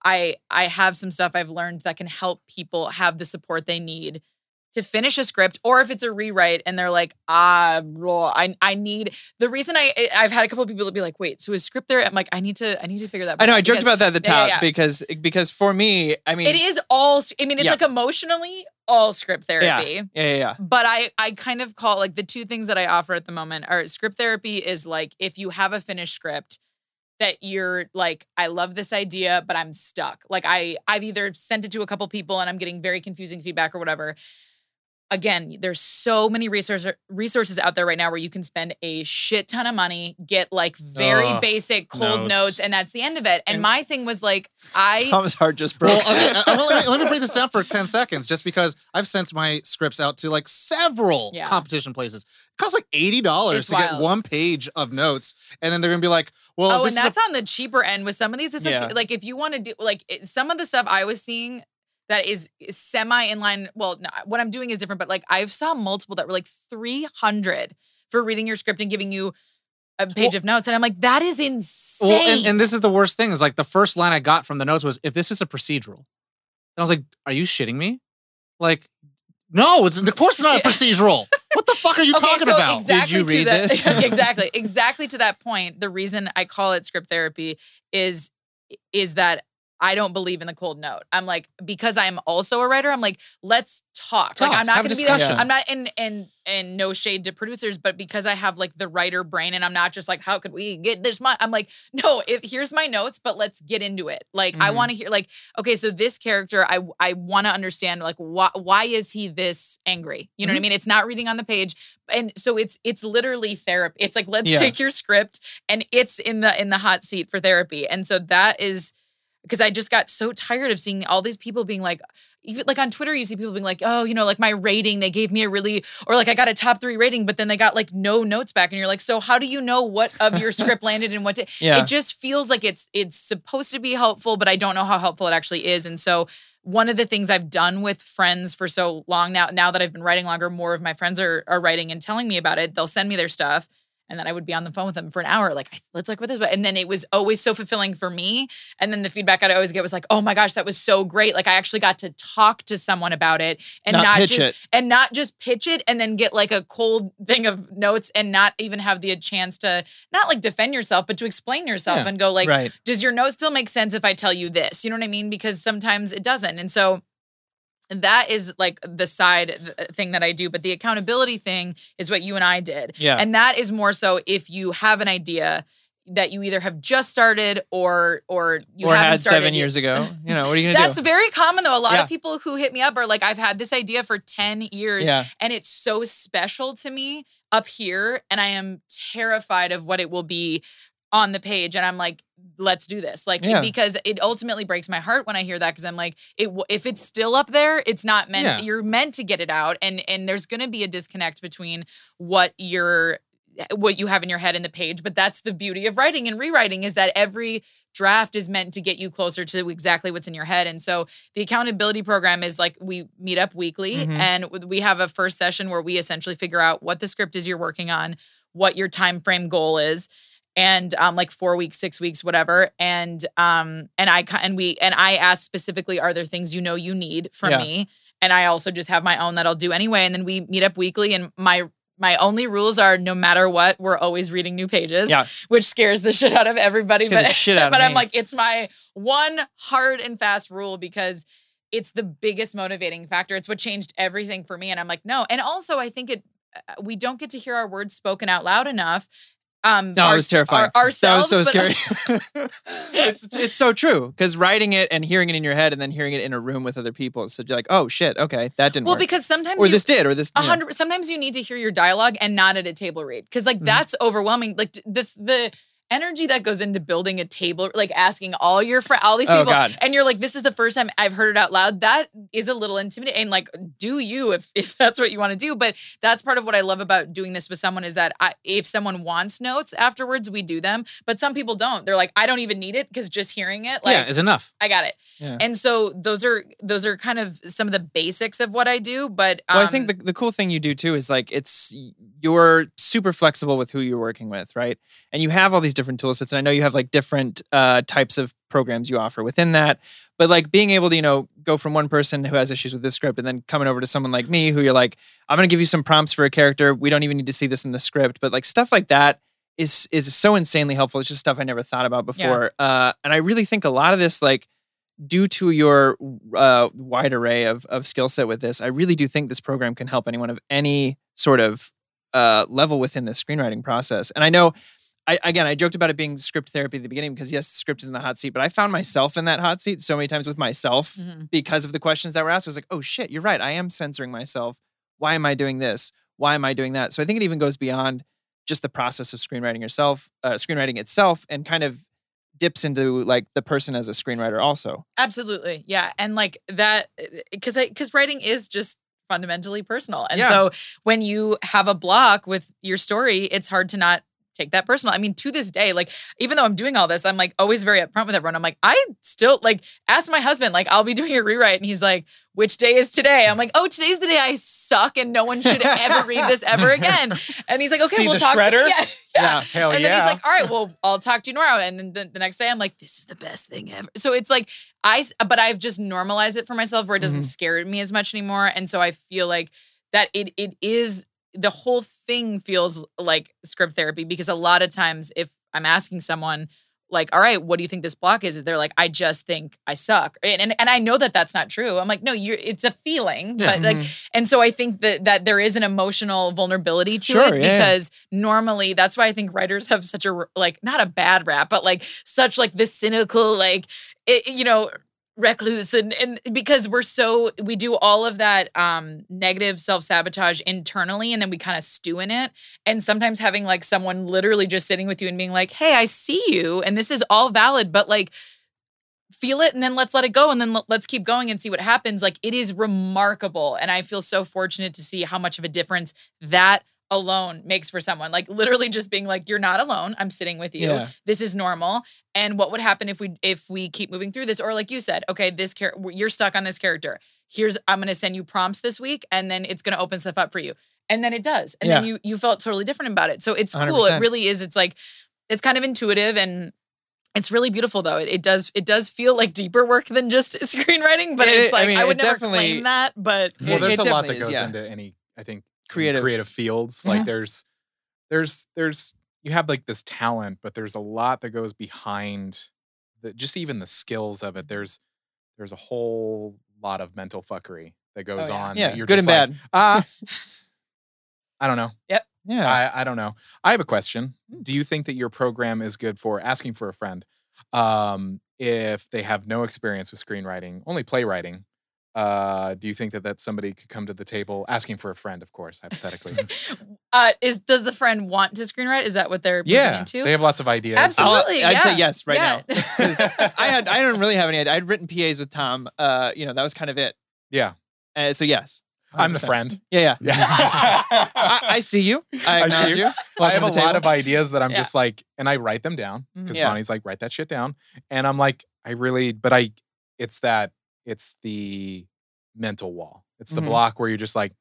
I I have some stuff I've learned that can help people have the support they need to finish a script or if it's a rewrite and they're like ah I I need the reason I I've had a couple of people that be like wait so is script there I'm like I need to I need to figure that out. I know. I joked about that at the Yeah, yeah, top yeah. because because for me, I mean, it is all I mean it's Yeah. like emotionally all script therapy Yeah, yeah, yeah. but I I kind of call like the two things that I offer at the moment are script therapy is like if you have a finished script that you're like I love this idea but I'm stuck. Like I I've either sent it to a couple people and I'm getting very confusing feedback or whatever. Again, there's so many resources resources out there right now where you can spend a shit ton of money, get like very Ugh, basic cold notes. notes. and that's the end of it. And, And- my thing was like I Tom's heart just broke. Well, okay, uh, uh, let, me, let me break this down for 10 seconds just because I've sent my scripts out to like several Yeah. competition places. It costs like $80 It's to get one page of notes. And then they're going to be like, well, oh, this and is a that's on the cheaper end with some of these. It's Yeah. like, like if you want to do like it, some of the stuff I was seeing that is, is semi in line. Well, no, what I'm doing is different, but like I've saw multiple that were like 300 for reading your script and giving you a page of notes, and I'm like, that is insane. Well, and, and this is the worst thing is like the first line I got from the notes was, if this is a procedural. And I was like, are you shitting me? Like, no, it's of course not a procedural. what the fuck are you Okay, talking so about? Exactly you to read that- this? exactly, exactly to that point. The reason I call it script therapy is is that I don't believe in the cold note. I'm like because I'm also a writer. I'm like let's talk. Talk, Like I'm not to be. That, I'm not in and and no shade to producers, but because I have like the writer brain and I'm not just like how could we get this much. I'm like no. If here's my notes, but let's get into it. Like I Mhm. want to hear like okay, so this character, I I want to understand like why why is he this angry? You know what I mean? It's not reading on the page, and so it's it's literally therapy. It's like let's Yeah. take your script and it's in the in the hot seat for therapy. And so that is because I just got so tired of seeing all these people being like, even like on Twitter, you see people being like, oh, you know, like my rating, they gave me a really, or like I got a top three rating, but then they got like no notes back, and you're like, so how do you know what of your script landed and what did? Yeah. It just feels like it's it's supposed to be helpful, but I don't know how helpful it actually is, and so. One of the things I've done with friends for so long now, now that I've been writing longer, more of my friends are, are writing and telling me about it. They'll send me their stuff, and then I would be on the phone with them for an hour, like, let's talk about this. But and then it was always so fulfilling for me. And then the feedback I'd always get was like, oh my gosh, that was so great. Like I actually got to talk to someone about it and Not not, pitch just it. and not just pitch it and then get like a cold thing of notes and not even have the chance to not like defend yourself, but to explain yourself Yeah, and go like, right. does your note still make sense if I tell you this? You know what I mean? Because sometimes it doesn't. And so that is like the side uh, thing that I do. But the accountability thing is what you and I did. Yeah. And that is more so if you have an idea that you either have just started or or you or haven't had started seven years ago. You know, what are you gonna do? That's do? very common though. A lot Yeah. of people who hit me up are like, I've had this idea for 10 years Yeah. and it's so special to me up here. And I am terrified of what it will be on the page. And I'm like, let's do this. Like, Yeah. because it ultimately breaks my heart when I hear that. Cause I'm like, it, if it's still up there, it's not meant, Yeah. you're meant to get it out. And, and there's going to be a disconnect between what you're, what you have in your head and the page. But that's the beauty of writing and rewriting is that every draft is meant to get you closer to exactly what's in your head. And so the accountability program is like we meet up weekly Mhm. and we have a first session where we essentially figure out what the script is you're working on, what your time frame goal is. And um, like four weeks, six weeks, whatever, and um, and I and we and I ask specifically, are there things you know you need from Yeah. me? And I also just have my own that I'll do anyway. And then we meet up weekly, and my my only rules are no matter what, we're always reading new pages, Yeah. which scares the shit out of everybody. But out of but I'm me. like, it's my one hard and fast rule because it's the biggest motivating factor. It's what changed everything for me. And I'm like, no. And also, I think it uh, we don't get to hear our words spoken out loud enough. Um, No, it was terrifying. our- ourselves, that was so scary. it's it's so true because writing it and hearing it in your head and then hearing it in a room with other people, so you're like, oh shit, okay, that didn't work. well, work. because sometimes or you, this did, or this. A know. hundred. Sometimes you need to hear your dialogue and not at a table read because like Mhm. that's overwhelming. Like the the energy that goes into building a table, like asking all your friends, all these Oh, people, God. and you're like, this is the first time I've heard it out loud. That is a little intimidating. And like, do you if if that's what you want to do? But that's part of what I love about doing this with someone is that I, if someone wants notes afterwards, we do them. But some people don't. They're like, I don't even need it because just hearing it, like, yeah, is enough. I got it. Yeah. And so those are those are kind of some of the basics of what I do. But um, Well, I think the, the cool thing you do too is like it's you're super flexible with who you're working with, right? And you have all these different tool sets. And I know you have like different uh, types of programs you offer within that. But like being able to, you know, go from one person who has issues with this script and then coming over to someone like me who you're like, I'm gonna give you some prompts for a character. We don't even need to see this in the script. But like stuff like that is is so insanely helpful. It's just stuff I never thought about before. Uh, and I really think a lot of this, like due to your uh, wide array of, of skill set with this, I really do think this program can help anyone of any sort of uh, level within the screenwriting process. And I know, I, again, I joked about it being script therapy at the beginning because yes, script is in the hot seat, but I found myself in that hot seat so many times with myself Mhm. because of the questions that were asked. I was like, oh shit, you're right. I am censoring myself. Why am I doing this? Why am I doing that? So I think it even goes beyond just the process of screenwriting yourself, uh, screenwriting itself, and kind of dips into like the person as a screenwriter also. Absolutely. Yeah. And like that, because I, because writing is just fundamentally personal. And Yeah. so when you have a block with your story, it's hard to not take that personal. I mean, to this day, like, even though I'm doing all this, I'm like always very upfront with everyone. I'm like, I still like ask my husband, like, I'll be doing a rewrite. And he's like, which day is today? I'm like, oh, today's the day I suck and no one should ever read this ever again. And he's like, okay, See we'll talk shredder? to yeah, yeah. Hell and then yeah. he's like, all right, well, I'll talk to you tomorrow. And then the, the next day, I'm like, this is the best thing ever. So it's like, I, but I've just normalized it for myself where it doesn't Mhm. scare me as much anymore. And so I feel like that it it is the whole thing feels like script therapy because a lot of times if I'm asking someone, like, all right, what do you think this block is? They're like, I just think I suck. And, and, and I know that that's not true. I'm like, no, you're, it's a feeling. Yeah. But like, Mhm. and so I think that that there is an emotional vulnerability to Sure, it yeah. because normally that's why I think writers have such a like not a bad rap, but like such like this cynical like it, you know recluse and and because we're so we do all of that um negative self-sabotage internally and then we kind of stew in it. And sometimes having like someone literally just sitting with you and being like hey i see you and this is all valid but like feel it and then let's let it go and then let's keep going and see what happens. Like it is remarkable and i feel so fortunate to see how much of a difference that alone makes for someone. Like literally just being like you're not alone. I'm sitting with you. Yeah. this is normal. And what would happen if we if we keep moving through this? Or like you said okay this character you're stuck on this character. Here's i'm going to send you prompts this week and then it's going to open stuff up for you. And then it does. And then you you felt totally different about it. So it's cool. 100%. it really is. It's like it's kind of intuitive and it's really beautiful though. It, it does it does feel like deeper work than just screenwriting, but It- it's I like I, mean, would never definitely- claim that. But well, there's it a lot that that is, goes yeah. into any, I think, in Creative. creative fields. Mhm. Like there's, there's, there's, you have like this talent, but there's a lot that goes behind the, just even the skills of it. There's, there's a whole lot of mental fuckery that goes yeah. on. Yeah, you're good and like, bad. Uh, I don't know. Yep. Yeah. I, I don't know. I have a question. Do you think that your program is good for asking for a friend um, if they have no experience with screenwriting, only playwriting? Uh, do you think that that somebody could come to the table asking for a friend, of course, hypothetically? uh, is does the friend want to screenwrite? Is that what they're yeah, beginning to? they have lots of ideas. Absolutely. I'll- I'd say yeah. yes right Yeah. now. 'Cause I had I don't really have any idea. I'd written PAs with Tom. Uh, you know, that was kind of it. Yeah, Uh, so yes. I'm the friend. Yeah, yeah. Yeah. I, I see you. I I see you. you. I have a to the lot of ideas that I'm Yeah. just like, and I write them down because Yeah. Bonnie's like, write that shit down, and I'm like, I really, but I, it's that, it's the mental wall. It's the Mhm. block where you're just like,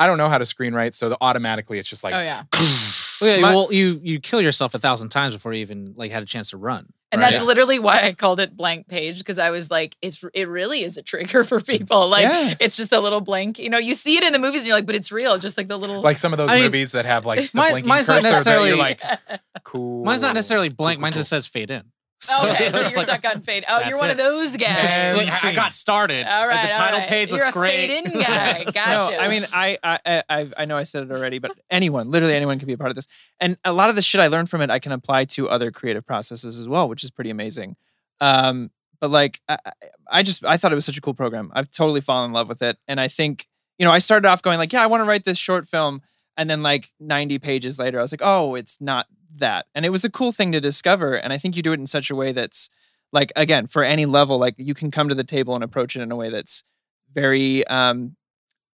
I don't know how to screenwrite, so the, automatically it's just like, oh yeah. Well, yeah, My- well, you you kill yourself a thousand times before you even like had a chance to run. And right? that's literally why I called it blank page because I was like, it's it really is a trigger for people. Like Yeah. it's just a little blank. You know, you see it in the movies and you're like, but it's real. Just like the little like some of those I mean, movies that have like the mine- blinking mine's not cursor that necessarily- you're like, cool. Mine's not necessarily blank. cool, Mine cool, just says fade in. Okay, so you're like- stuck on fade. Oh, you're That's one of those guys. And So, like, I I got started. All right, Like, the title right. page You're looks a great. fade-in guy. Gotcha. No, I mean, I, I, I, I've- know I said it already, but anyone, literally anyone, can be a part of this. And a lot of the shit I learned from it, I can apply to other creative processes as well, which is pretty amazing. Um, but like, I, I- I just, I thought it was such a cool program. I've totally fallen in love with it, and I think, you know, I started off going like, yeah, I want to write this short film, and then like 90 pages later, I was like, oh, it's not that. And it was a cool thing to discover. And I think you do it in such a way that's like, again, for any level, like you can come to the table and approach it in a way that's very um,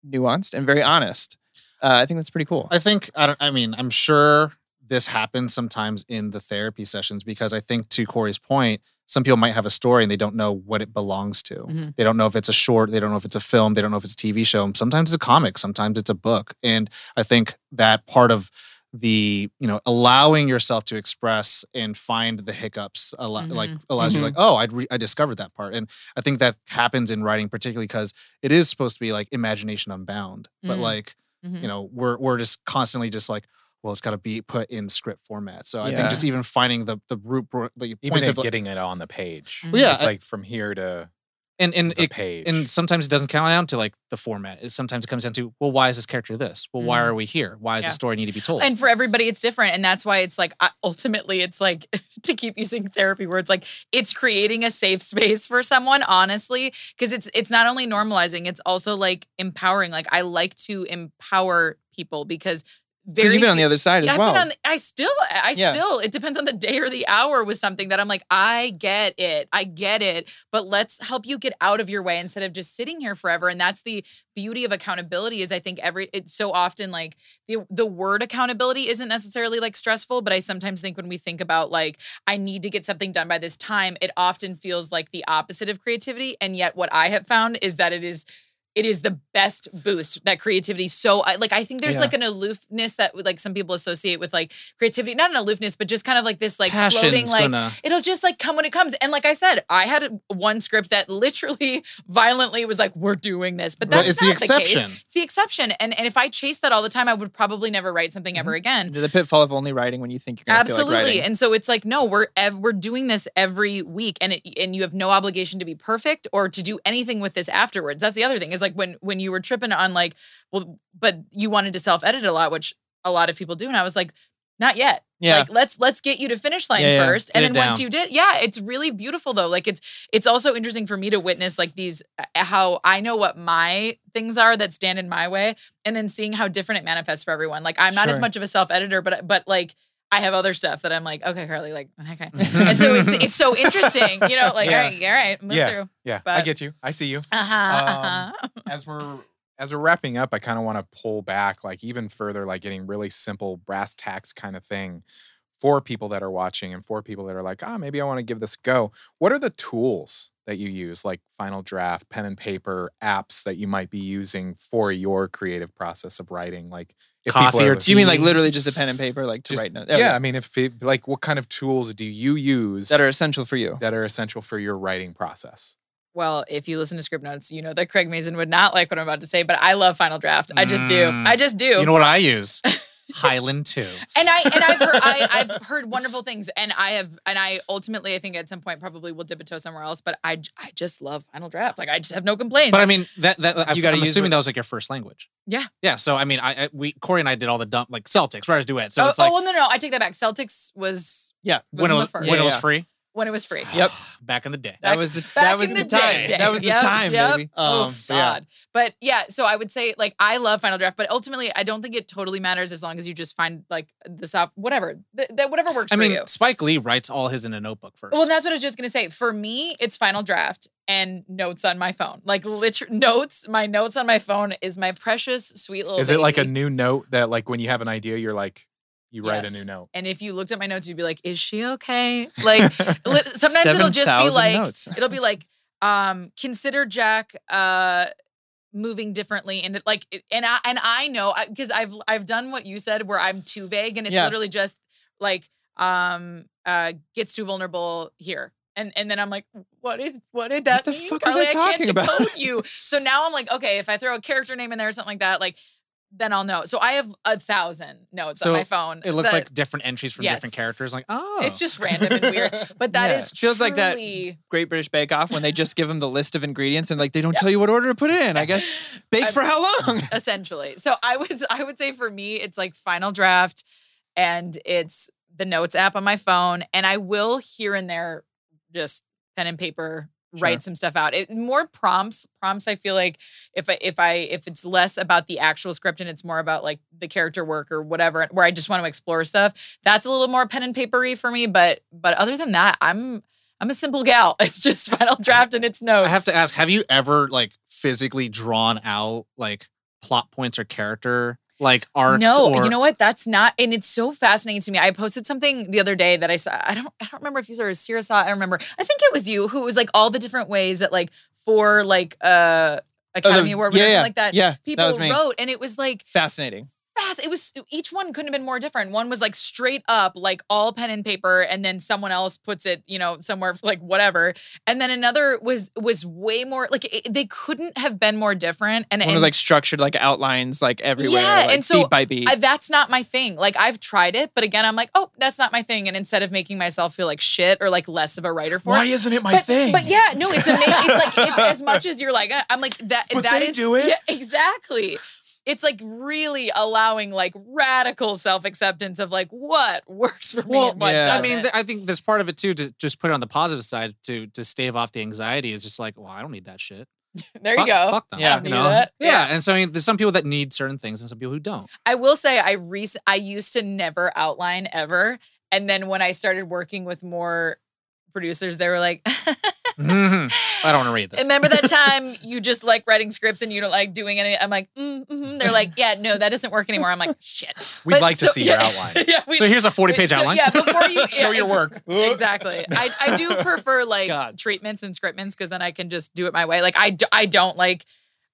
nuanced and very honest. Uh, I think that's pretty cool. I think I don't. I mean, I'm sure this happens sometimes in the therapy sessions because I think to Corey's point, some people might have a story and they don't know what it belongs to. Mhm. They don't know if it's a short. They don't know if it's a film. They don't know if it's a TV show. Sometimes it's a comic. Sometimes it's a book. And I think that part of the you know allowing yourself to express and find the hiccups al- like Mhm. allows you Mhm. like oh I re- I discovered that part and I think that happens in writing particularly because it is supposed to be like imagination unbound but Mhm. like you know we're we're just constantly just like well it's got to be put in script format so i think just even finding the the root the Even points of getting it on the page. Yeah, It's I- like from here to and and the it, page. and sometimes it doesn't count down to like the format it, sometimes it comes down to well why is this character this well why Mhm. are we here why does Yeah. the story need to be told And for everybody, it's different. And that's why it's like, ultimately, it's like to keep using therapy words, like it's creating a safe space for someone, honestly, because it's it's not only normalizing, it's also like empowering. Like I like to empower people because very Because you've been on the other side as I've well. been on the, I still, I Yeah. still, it depends on the day or the hour with something that I'm like, I get it. I get it. But let's help you get out of your way instead of just sitting here forever. And that's the beauty of accountability is I think every, it's so often like the, the word accountability isn't necessarily like stressful, but I sometimes think when we think about like, I need to get something done by this time, it often feels like the opposite of creativity. And yet what I have found is that it is it is the best boost that creativity so I, like i think there's Yeah. like an aloofness that like some people associate with like creativity not an aloofness but just kind of like this like passion's floating like gonna it'll just like come when it comes and like i said i had one script that literally violently was like we're doing this but that's it's the not the, case exception. it's the exception and and if i chased that all the time i would probably never write something ever mm-hmm. again the pitfall of only writing when you think you're going to feel like Absolutely. and so it's like, no, we're ev- we're doing this every week, and it, and you have no obligation to be perfect or to do anything with this afterwards. That's the other thing is like when when you were tripping on like, well, but you wanted to self edit a lot, which a lot of people do, and I was like, not yet. Yeah. Like let's let's get you to finish line Yeah, yeah. first, Get and then once you did, yeah, it's really beautiful though. Like it's it's also interesting for me to witness like these how I know what my things are that stand in my way, and then seeing how different it manifests for everyone. Like I'm not as much of a self editor, but but like I have other stuff that I'm like, okay, Carlie, like okay, and so it's it's so interesting, you know, like Yeah. all right, all right, move Yeah. through. yeah, but, I get you. I see you. Uh-huh, uh-huh. as we're as we're wrapping up, I kind of want to pull back like even further, like getting really simple brass tacks kind of thing for people that are watching and for people that are like, ah, maybe I want to give this a go. What are the tools that you use, like Final Draft, pen and paper, apps that you might be using for your creative process of writing? Like Coffee or Do you mean like literally just a pen and paper, like to just- write notes? There we yeah, go. I mean, if it, like what kind of tools do you use that are essential for you. that are essential for your writing process? Well, if you listen to Scriptnotes, you know that Craig Mazin would not like what I'm about to say, but I love Final Draft. I just do. Mm. I just do. you know what i use highland 2 and I and I've heard I, I've heard wonderful things, and I have and I ultimately I think at some point probably will dip a toe somewhere else, but I I just love Final Draft. Like I just have no complaints. but i mean that that You you gotta i'm assuming what- that was like your first language Yeah. yeah so i mean i, I we corey and i did all the dump like Celtx writers duet so oh, it's oh, like oh well, no, no, I take that back. Celtx was Yeah. when wasn't it was first. when it was yeah. free when it was free. Yep. back in the day That was the that was the, the time. day. That was the time, yep. baby. Oh Um, but yeah. God! But yeah, so I would say like I love Final Draft, but ultimately I don't think it totally matters as long as you just find like the soft whatever th- that whatever works i for mean you. spike lee writes all his in a notebook first Well, that's what I was just gonna say. For me, it's Final Draft and notes on my phone. Like literal notes. My notes on my phone is my precious sweet little. Is it like a new note that like when you have an idea, you're like you write a new note? And if you looked at my notes, you'd be like, "Is she okay?" Like li- sometimes it'll just be like it'll be like um consider jack uh moving differently and it, like it- and i and i know because i've i've done what you said where i'm too vague and it's Yeah. literally just like um uh gets too vulnerable here and and then i'm like what did what did that the mean fuck was Carlie? I talking can't about? decode you so now i'm like okay if i throw a character name in there or something like that like then i'll know so i have a thousand notes So on my phone it looks that- like different entries from different Yes. characters like oh it's just oh. random and weird but that Yeah. is Feels like that- Great British Bake Off when they just give them the list of ingredients and like they don't tell you what order to put it in. I guess bake I'm- for how long? essentially. So I was I would say for me it's like Final Draft and it's the notes app on my phone and I will here and there just pen and paper write some stuff out. It, more prompts. Prompts. I feel like if I if I if it's less about the actual script and it's more about like the character work or whatever, where I just want to explore stuff. That's a little more pen and papery for me. But but other than that, I'm I'm a simple gal. It's just final draft and it's notes. I have to ask, have you ever like physically drawn out like plot points or character like arcs? No, or, you know what? That's not, and it's so fascinating to me. I posted something the other day that I saw. I don't, I don't remember if you saw it or Sierra saw. it. I remember. I think it was you who was like all the different ways that like for like uh Academy Award Oh, yeah, or something yeah, like that. yeah, that people me. wrote, and it was like Fascinating. Fast. It was each one couldn't have been more different. One was like straight up, like all pen and paper, and then someone else puts it, you know, somewhere like whatever. And then another was was way more like it, they couldn't have been more different. And, One and was like structured like outlines like everywhere. Yeah, like, and so beat by beat. I, that's not my thing. Like I've tried it, but again, I'm like, oh, that's not my thing. And instead of making myself feel like shit or like less of a writer for Why it. isn't it my but, thing? But yeah, no, it's amazing. It's like it's as much as you're like, uh, I'm like that. But that they is- do it. Yeah, exactly. It's like really allowing like radical self acceptance of like what works for me Well, and yeah. I mean, I think there's part of it too to just put it on the positive side to to stave off the anxiety. Is just like, well, I don't need that shit. there you go. Fuck them. Yeah. I don't you know? that. Yeah. and so I mean, there's some people that need certain things and some people who don't. I will say I rec- I used to never outline ever. And then when I started working with more producers, they were like, Mhm. I don't want to read this. Remember that time you just like writing scripts and you don't like doing any? I'm like, mm, mhm. they're like, yeah, no, that doesn't work anymore. I'm like, shit. We'd But like to so- see your outline. yeah, we- so here's a 40 page so, outline. Yeah, before you Show your work. Exactly. I, I do prefer like God. treatments and scriptments because then I can just do it my way. Like I, do, I don't like,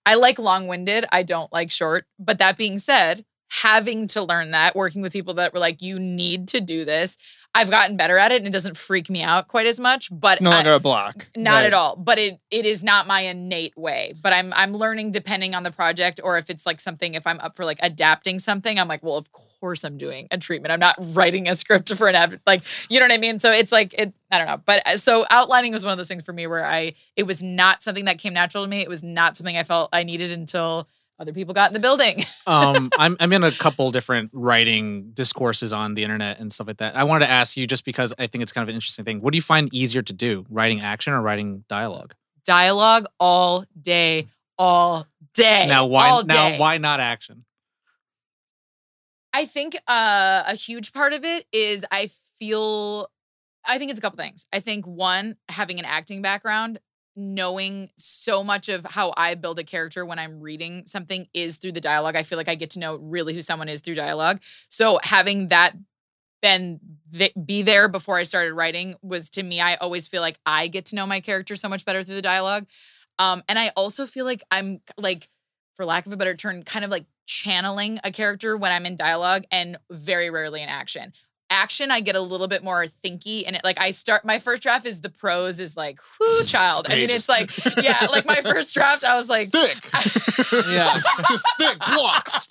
I like long winded. I don't like short. But that being said, having to learn that, working with people that were like, you need to do this. I've gotten better at it and it doesn't freak me out quite as much. But it's no longer a block. not Right. at all but it it is not my innate way but i'm i'm learning depending on the project or if it's like something if i'm up for like adapting something i'm like well of course i'm doing a treatment i'm not writing a script for an ad like you know what i mean so it's like it i don't know but uh, so outlining was one of those things for me where i it was not something that came natural to me it was not something i felt i needed until other people got in the building um, I'm I'm in a couple different writing discourses on the internet and stuff like that. I wanted to ask you just because I think it's kind of an interesting thing. What do you find easier to do, writing action or writing dialogue? dialogue all day all day now why now why not action? I think uh, a huge part of it is I feel, I think it's a couple things. I think one, having an acting background, knowing so much of how I build a character when I'm reading something is through the dialogue. I feel like I get to know really who someone is through dialogue. So having that been th- be there before I started writing was to me, I always feel like I get to know my character so much better through the dialogue. Um, and I also feel like I'm like, for lack of a better term, kind of like channeling a character when I'm in dialogue and very rarely in action. Action, I get a little bit more thinky and it like I start my first draft is the prose is like, whoo, child. I mean, it's like, yeah, like my first draft, I was like, Thick. Yeah. just thick blocks.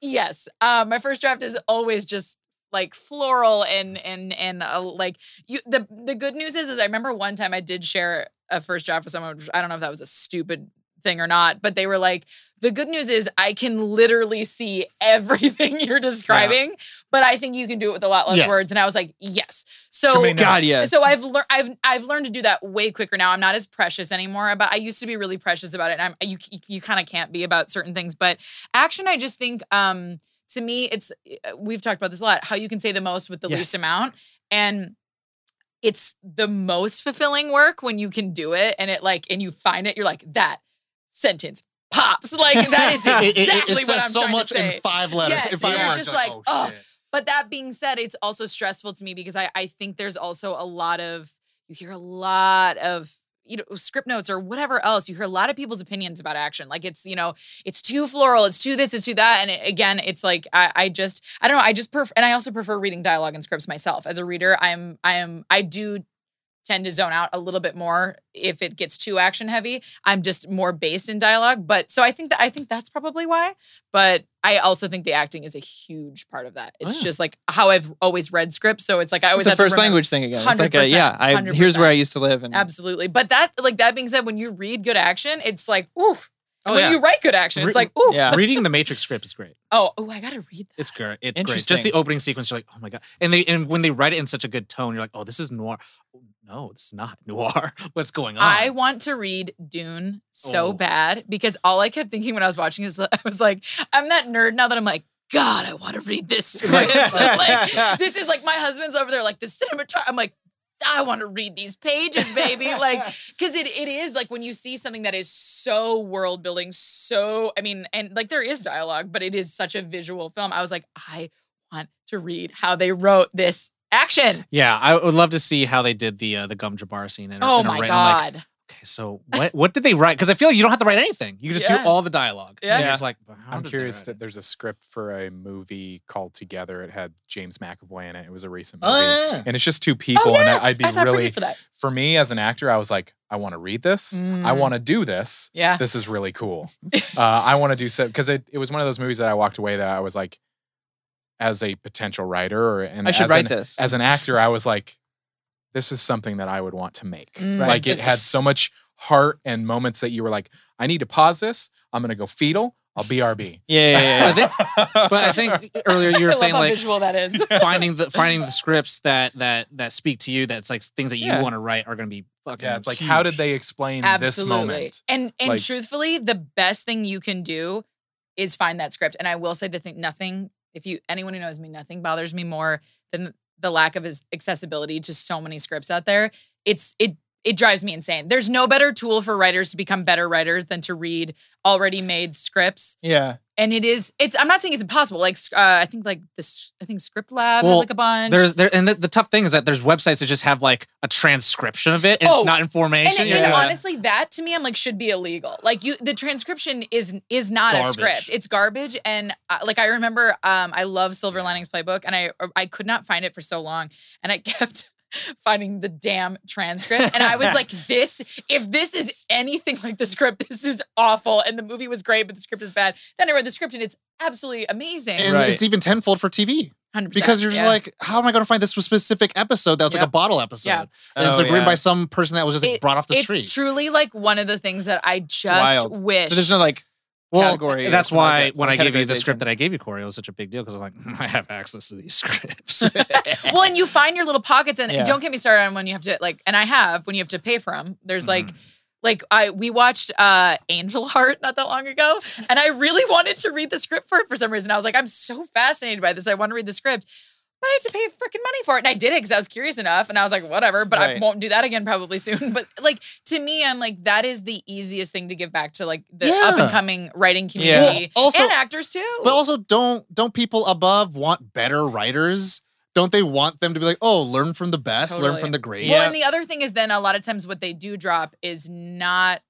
yes. Um, my first draft is always just like floral and and and uh, like you. The the good news is, is I remember one time I did share a first draft with someone. which I don't know if that was a stupid thing or not, but they were like, the good news is I can literally see everything you're describing, but I think you can do it with a lot less Yes. words. And I was like, yes. So God, yes. so I've learned I've I've learned to do that way quicker now. I'm not as precious anymore, but I used to be really precious about it. And I'm you you, you kind of can't be about certain things, but action I just think um to me it's uh, we've talked about this a lot how you can say the most with the Yes. least amount and it's the most fulfilling work when you can do it and it like and you find it you're like that sentence pops like that is exactly what I'm trying to say. five letters, Yes, in five you're words, just like, oh, shit. But that being said, it's also stressful to me because I, I think there's also a lot of you hear a lot of you know Scriptnotes or whatever else. You hear a lot of people's opinions about action. Like it's you know it's too floral, it's too this, it's too that. And it- again, it's like I, I just I don't know. I just prefer and I also prefer reading dialogue and scripts myself as a reader. I'm I am I do tend to zone out a little bit more if it gets too action heavy. I'm just more based in dialogue. But so I think that I think that's probably why. But I also think the acting is a huge part of that. It's Oh, yeah. just like how I've always read scripts. So it's like I always It's a first language thing again. It's like a, yeah, I, here's where I used to live. And Absolutely. But that like that being said, when you read good action, it's like, ooh, Oh, when yeah. you write good action, it's Re- like, ooh, Yeah. Reading the Matrix script is great. oh, oh, I gotta read that. It's great. It's great. Just the opening sequence, you're like, oh my god. And they and when they write it in such a good tone, you're like, oh, this is noir. Oh, No, this is not noir. What's going on? I want to read Dune so Oh. bad because all I kept thinking when I was watching is I was like, I'm that nerd now that I'm like, God, I want to read this script. like, this is like my husband's over there, like the cinematography. I'm like, I want to read these pages, baby. Like, because it, it is like when you see something that is so world building, so I mean, and like there is dialogue, but it is such a visual film. I was like, I want to read how they wrote this action. yeah, I would love to see how they did the uh, the Gom Jabbar scene. In, Oh in my write. I'm like, god. Okay, so what what did they write? Because I feel like you don't have to write anything. You can just Yeah. do all the dialogue. Yeah. And you're Yeah. just like, I'm curious that there's a script for a movie called Together. It had James McAvoy in it. It was a recent movie. Oh, yeah. And it's just two people. oh, yes. And I'd be I saw really, for that. for me as an actor, I was like, I want to read this. I Mm. want to do this. Yeah. This is really cool. uh, I want to do so because it, it was one of those movies that I walked away that I was like, as a potential writer or and I should as write an, this. as an actor, I was like, this is something that I would want to make. Mm. Right. Like it had so much heart and moments that you were like, I need to pause this. I'm gonna go fetal. I'll BRB. yeah, yeah, yeah. I think- but I think earlier you were I love saying how like visual that is. finding the finding the scripts that that that speak to you. That's like things that you Yeah. want to write are going to be fucking. yeah, it's like how did they explain this Absolutely. moment? And and Like- truthfully, the best thing you can do is find that script. And I will say the thing nothing, if you anyone who knows me, nothing bothers me more than the lack of accessibility to so many scripts out there. It's it it drives me insane. There's no better tool for writers to become better writers than to read already made scripts. yeah. And it is it's I'm not saying it's impossible. Like uh, I think like this I think Script Lab has like a bunch. There's there and the, the tough thing is that there's websites that just have like a transcription of it and Oh, it's not information. and You're like, honestly, that to me, I'm like, should be illegal. Like you, the transcription is is not a script. It's garbage. And uh, like I remember, um, I love Silver Linings Playbook, and I I could not find it for so long, and I kept finding the damn transcript, and I was like, this, if this is anything like the script, this is awful. And the movie was great, but the script is bad. Then I read the script, and it's absolutely amazing. and Right. it's even tenfold for TV 100%, because you're just yeah. like, how am I going to find this specific episode that was like a bottle episode? Yeah. And oh, it's Oh, like written yeah. by some person that was just like, It- brought off the it's street. It's truly like one of the things that I just wild. wish. But there's no like well, category or that's like why when I gave you the script that I gave you, Corey, it was such a big deal because I'm like, I have access to these scripts. well, and you find your little pockets, and Yeah. don't get me started on when you have to like, and I have when you have to pay for them. There's like, Mm-hmm. like I we watched uh Angel Heart not that long ago, and I really wanted to read the script for it for some reason. I was like, I'm so fascinated by this. I want to read the script. But I had to pay freaking money for it. And I did it because I was curious enough. And I was like, whatever, but I won't do that again probably soon. But like to me, I'm like, that is the easiest thing to give back to like the Yeah. up and coming writing Yeah. community Well, also- and actors too. But also, don't don't people above want better writers? Don't they want them to be like, oh, learn from the best, learn from the great? Well, Yeah. and the other thing is then a lot of times what they do drop is not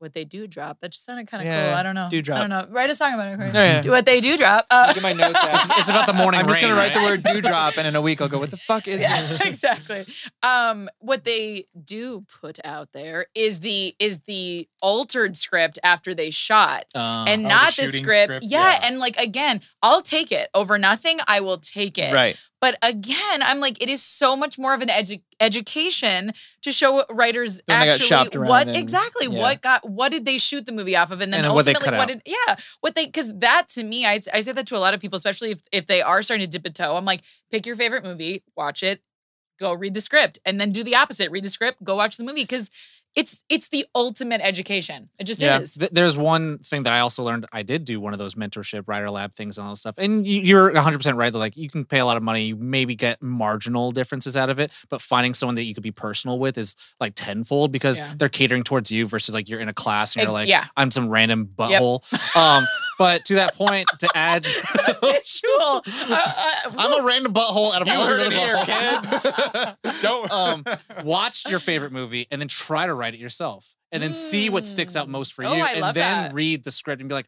what they do drop. That just sounded kind of Yeah, cool. I don't know. do drop. I don't know. Write a song about it. Chris. Oh, yeah. Do what they do drop. Uh, Get my notes out. It's about the morning I'm just gonna write the word do drop, and in a week I'll go. What the fuck is yeah, this? exactly. Um, what they do put out there is the is the altered script after they shot. Uh, and oh, the not the, script. script? Yeah, Yeah. and like again, I'll take it over nothing. I will take it. Right. But again, I'm like, it is so much more of an edu- education to show writers Then they got actually what and- exactly yeah. what got what did they shoot the movie off of, and then, And what ultimately what out. did yeah what they because that to me I I say that to a lot of people, especially if if they are starting to dip a toe. I'm like, pick your favorite movie, watch it, go read the script, and then do the opposite: read the script, go watch the movie because. It's it's the ultimate education. It just Yeah. is. Th- there's one thing that I also learned. I did do one of those mentorship writer lab things and all that stuff. And you, you're 100 percent right. That like you can pay a lot of money, you maybe get marginal differences out of it, but finding someone that you could be personal with is like tenfold because Yeah. they're catering towards you versus like you're in a class and you're like, yeah. I'm some random butthole. um, but to that point, to add, Visual. Uh, uh, I'm a random butthole out of You all heard these it here, kids. Don't. um, watch your favorite movie and then try to write it yourself and then see what sticks out Mm. most for Oh, you I and love then that. read the script and be like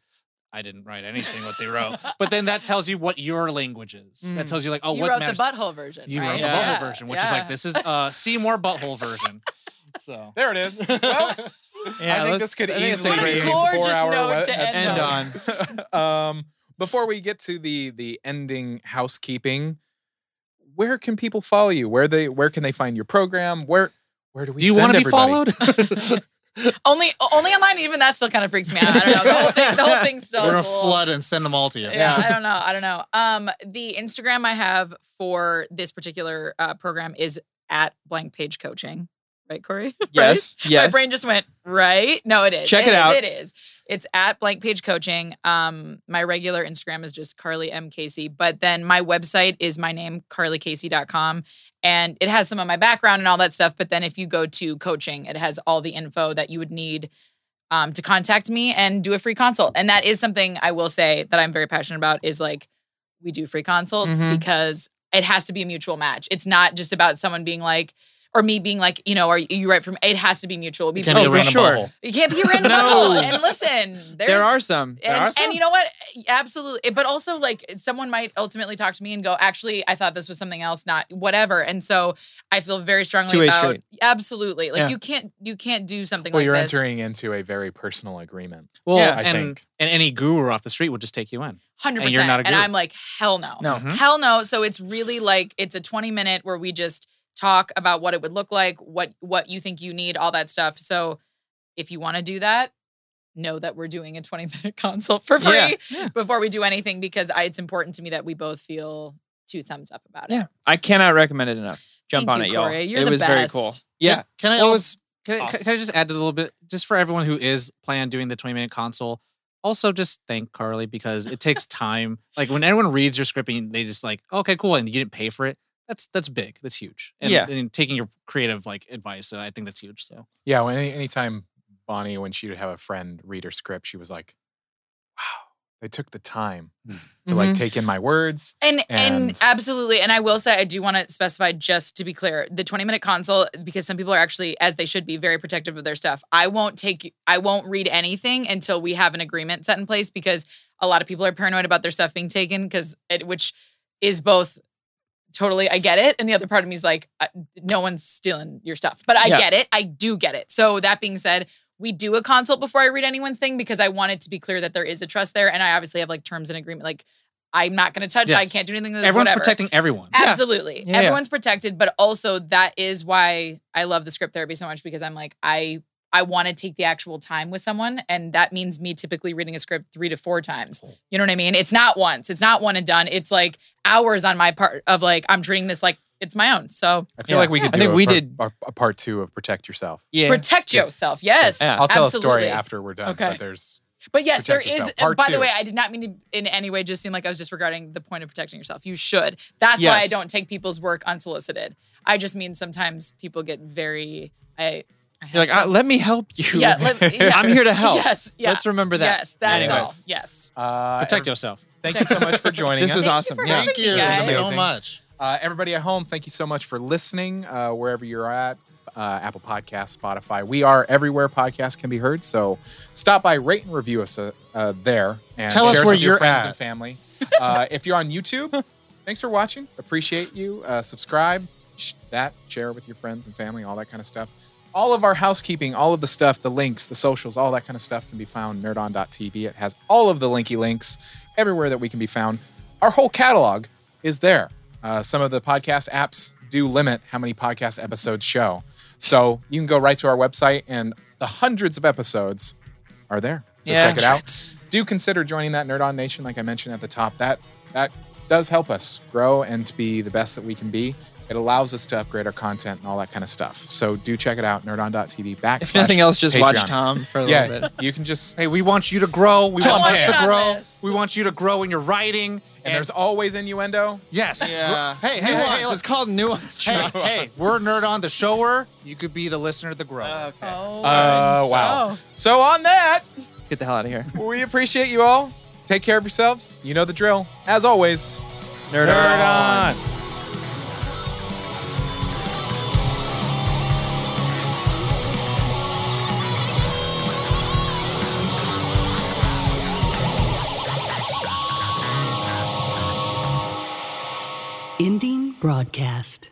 I didn't write anything what they wrote. but then that tells you what your language is. That Mm. tells you like, oh, you what wrote matters. the butthole version. you right? wrote the Yeah. butthole version, which is like this is uh Seymour butthole version. So there it is. Well, Yeah, I think this could I think it's a easily be a What a gorgeous four-hour note to end End on. um, before we get to the the ending housekeeping, where can people follow you? Where they where can they find your program? Where where do we? do you want to be followed? only only online. Even that still kind of freaks me out. I don't know. The whole thing, the whole thing still. We're gonna is a little- flood and send them all to you. Yeah, I don't know. I don't know. Um, the Instagram I have for this particular uh, program is at blank page coaching. Right, Corey? Yes. My Yes. brain just went right. No, it is. Check it is, out. It is. It's at blank page coaching. Um, my regular Instagram is just Carlie M Casey, but then my website is my name, carliecasey.com. And it has some of my background and all that stuff. But then if you go to coaching, it has all the info that you would need um, to contact me and do a free consult. And that is something I will say that I'm very passionate about is like we do free consults Mhm. because it has to be a mutual match. It's not just about someone being like, or me being like, you know, are you right from? It has to be mutual. You Because can't be Oh, a for random sure. bubble. it can't be a random No. bubble. And listen, There are some. There and, are some. and you know what? Absolutely. But also, like, someone might ultimately talk to me and go, actually, I thought this was something else, not whatever. And so I feel very strongly Two-way about street. absolutely. Like Yeah. you can't you can't do something Well, like you're this. entering into a very personal agreement. Well, Yeah, I and think. and any guru off the street will just take you in. Hundred and percent. not And. I'm like, hell no. No. Mhm. Hell no. So it's really like it's a 20 minute where we just talk about what it would look like, what what you think you need, all that stuff. So if you want to do that, know that we're doing a 20 minute consult for free Yeah, yeah. before we do anything because I, it's important to me that we both feel two thumbs up about it. Yeah. I cannot recommend it enough. Jump Thank on you, it, y'all. You're it the was very cool. Yeah. Can I Well, it also, can, I, awesome. can I just add a little bit just for everyone who is planning on doing the 20 minute console? Also, just thank Carlie because it takes time. Like when everyone reads your script and they just like, okay, cool, and you didn't pay for it. That's that's big. That's huge. And, Yeah. and taking your creative like advice, so I think that's huge. So Yeah, when any anytime Bonnie, when she would have a friend read her script, she was like, "Wow, they took the time to like Mhm. take in my words." And, and And- absolutely, and I will say I do want to specify just to be clear, the 20 minute consult because some people are actually as they should be very protective of their stuff. I won't take I won't read anything until we have an agreement set in place because a lot of people are paranoid about their stuff being taken because it which is both totally I get it and the other part of me is like no one's stealing your stuff. But I Yeah. get it. I do get it. So that being said, we do a consult before I read anyone's thing because I want it to be clear that there is a trust there and I obviously have like terms and agreement like I'm not going to touch. it. I can't do anything. with everyone's whatever. protecting everyone. Absolutely. Yeah, yeah. Everyone's protected, but also that is why I love the script therapy so much because I'm like I I want to take the actual time with someone and that means me typically reading a script 3 to 4 times. You know what I mean? It's not once. It's not one and done. It's like hours on my part of like I'm treating this like it's my own. So I feel Yeah. like we could I think a, we did- a, a part two of protect yourself. Yeah. protect yourself. Yes. Yeah. I'll tell absolutely. a story after we're done. Okay. But there's But yes, there Protect is. and Part by the way, I did not mean to in any way just seem like I was disregarding the point of protecting yourself. You should. That's why I don't take people's work unsolicited. I just mean sometimes people get very. I. I had You're like, some- "Ah, let me help you. Yeah, let- yeah. I'm here to help. Yes. Yeah. Let's remember that. Yes. That's all. Yes. uh, Protect yourself. Thank you so much for joining This us. was Thank you awesome. Yeah. Thank you guys. so much. Uh, everybody at home, thank you so much for listening, uh, wherever you're at. Uh, Apple Podcasts, Spotify. We are everywhere podcasts can be heard. So stop by, rate and review us uh, uh, there, and Tell us share where with your you're friends at. and family. Uh, if you're on YouTube, thanks for watching. Appreciate you. Uh, subscribe, sh- that, share with your friends and family, all that kind of stuff. All of our housekeeping, all of the stuff, the links, the socials, all that kind of stuff can be found nerdon.tv. It has all of the linky links everywhere that we can be found. Our whole catalog is there. Uh, some of the podcast apps do limit how many podcast episodes show. So you can go right to our website, and the hundreds of episodes are there. So Yeah. check it out. Do consider joining that Nerd On Nation, like I mentioned at the top. That that does help us grow and to be the best that we can be. It allows us to upgrade our content and all that kind of stuff. So do check it out, nerdon.tv back. If nothing else, just watch Tom for a little Yeah, bit. you can just Hey, we want you to grow. We Tom want us to grow. This. We want you to grow in your writing. and there's always innuendo. yes. Yeah. Hey, hey, hey, nuance. hey, look. it's called nuance. hey, hey, we're nerd on the shower. You could be the listener, the grower. Okay. Oh. Uh, wow. So on that, Let's get the hell out of here. we appreciate you all. Take care of yourselves. You know the drill. As always, Nerd, Nerd on. on. Ending broadcast.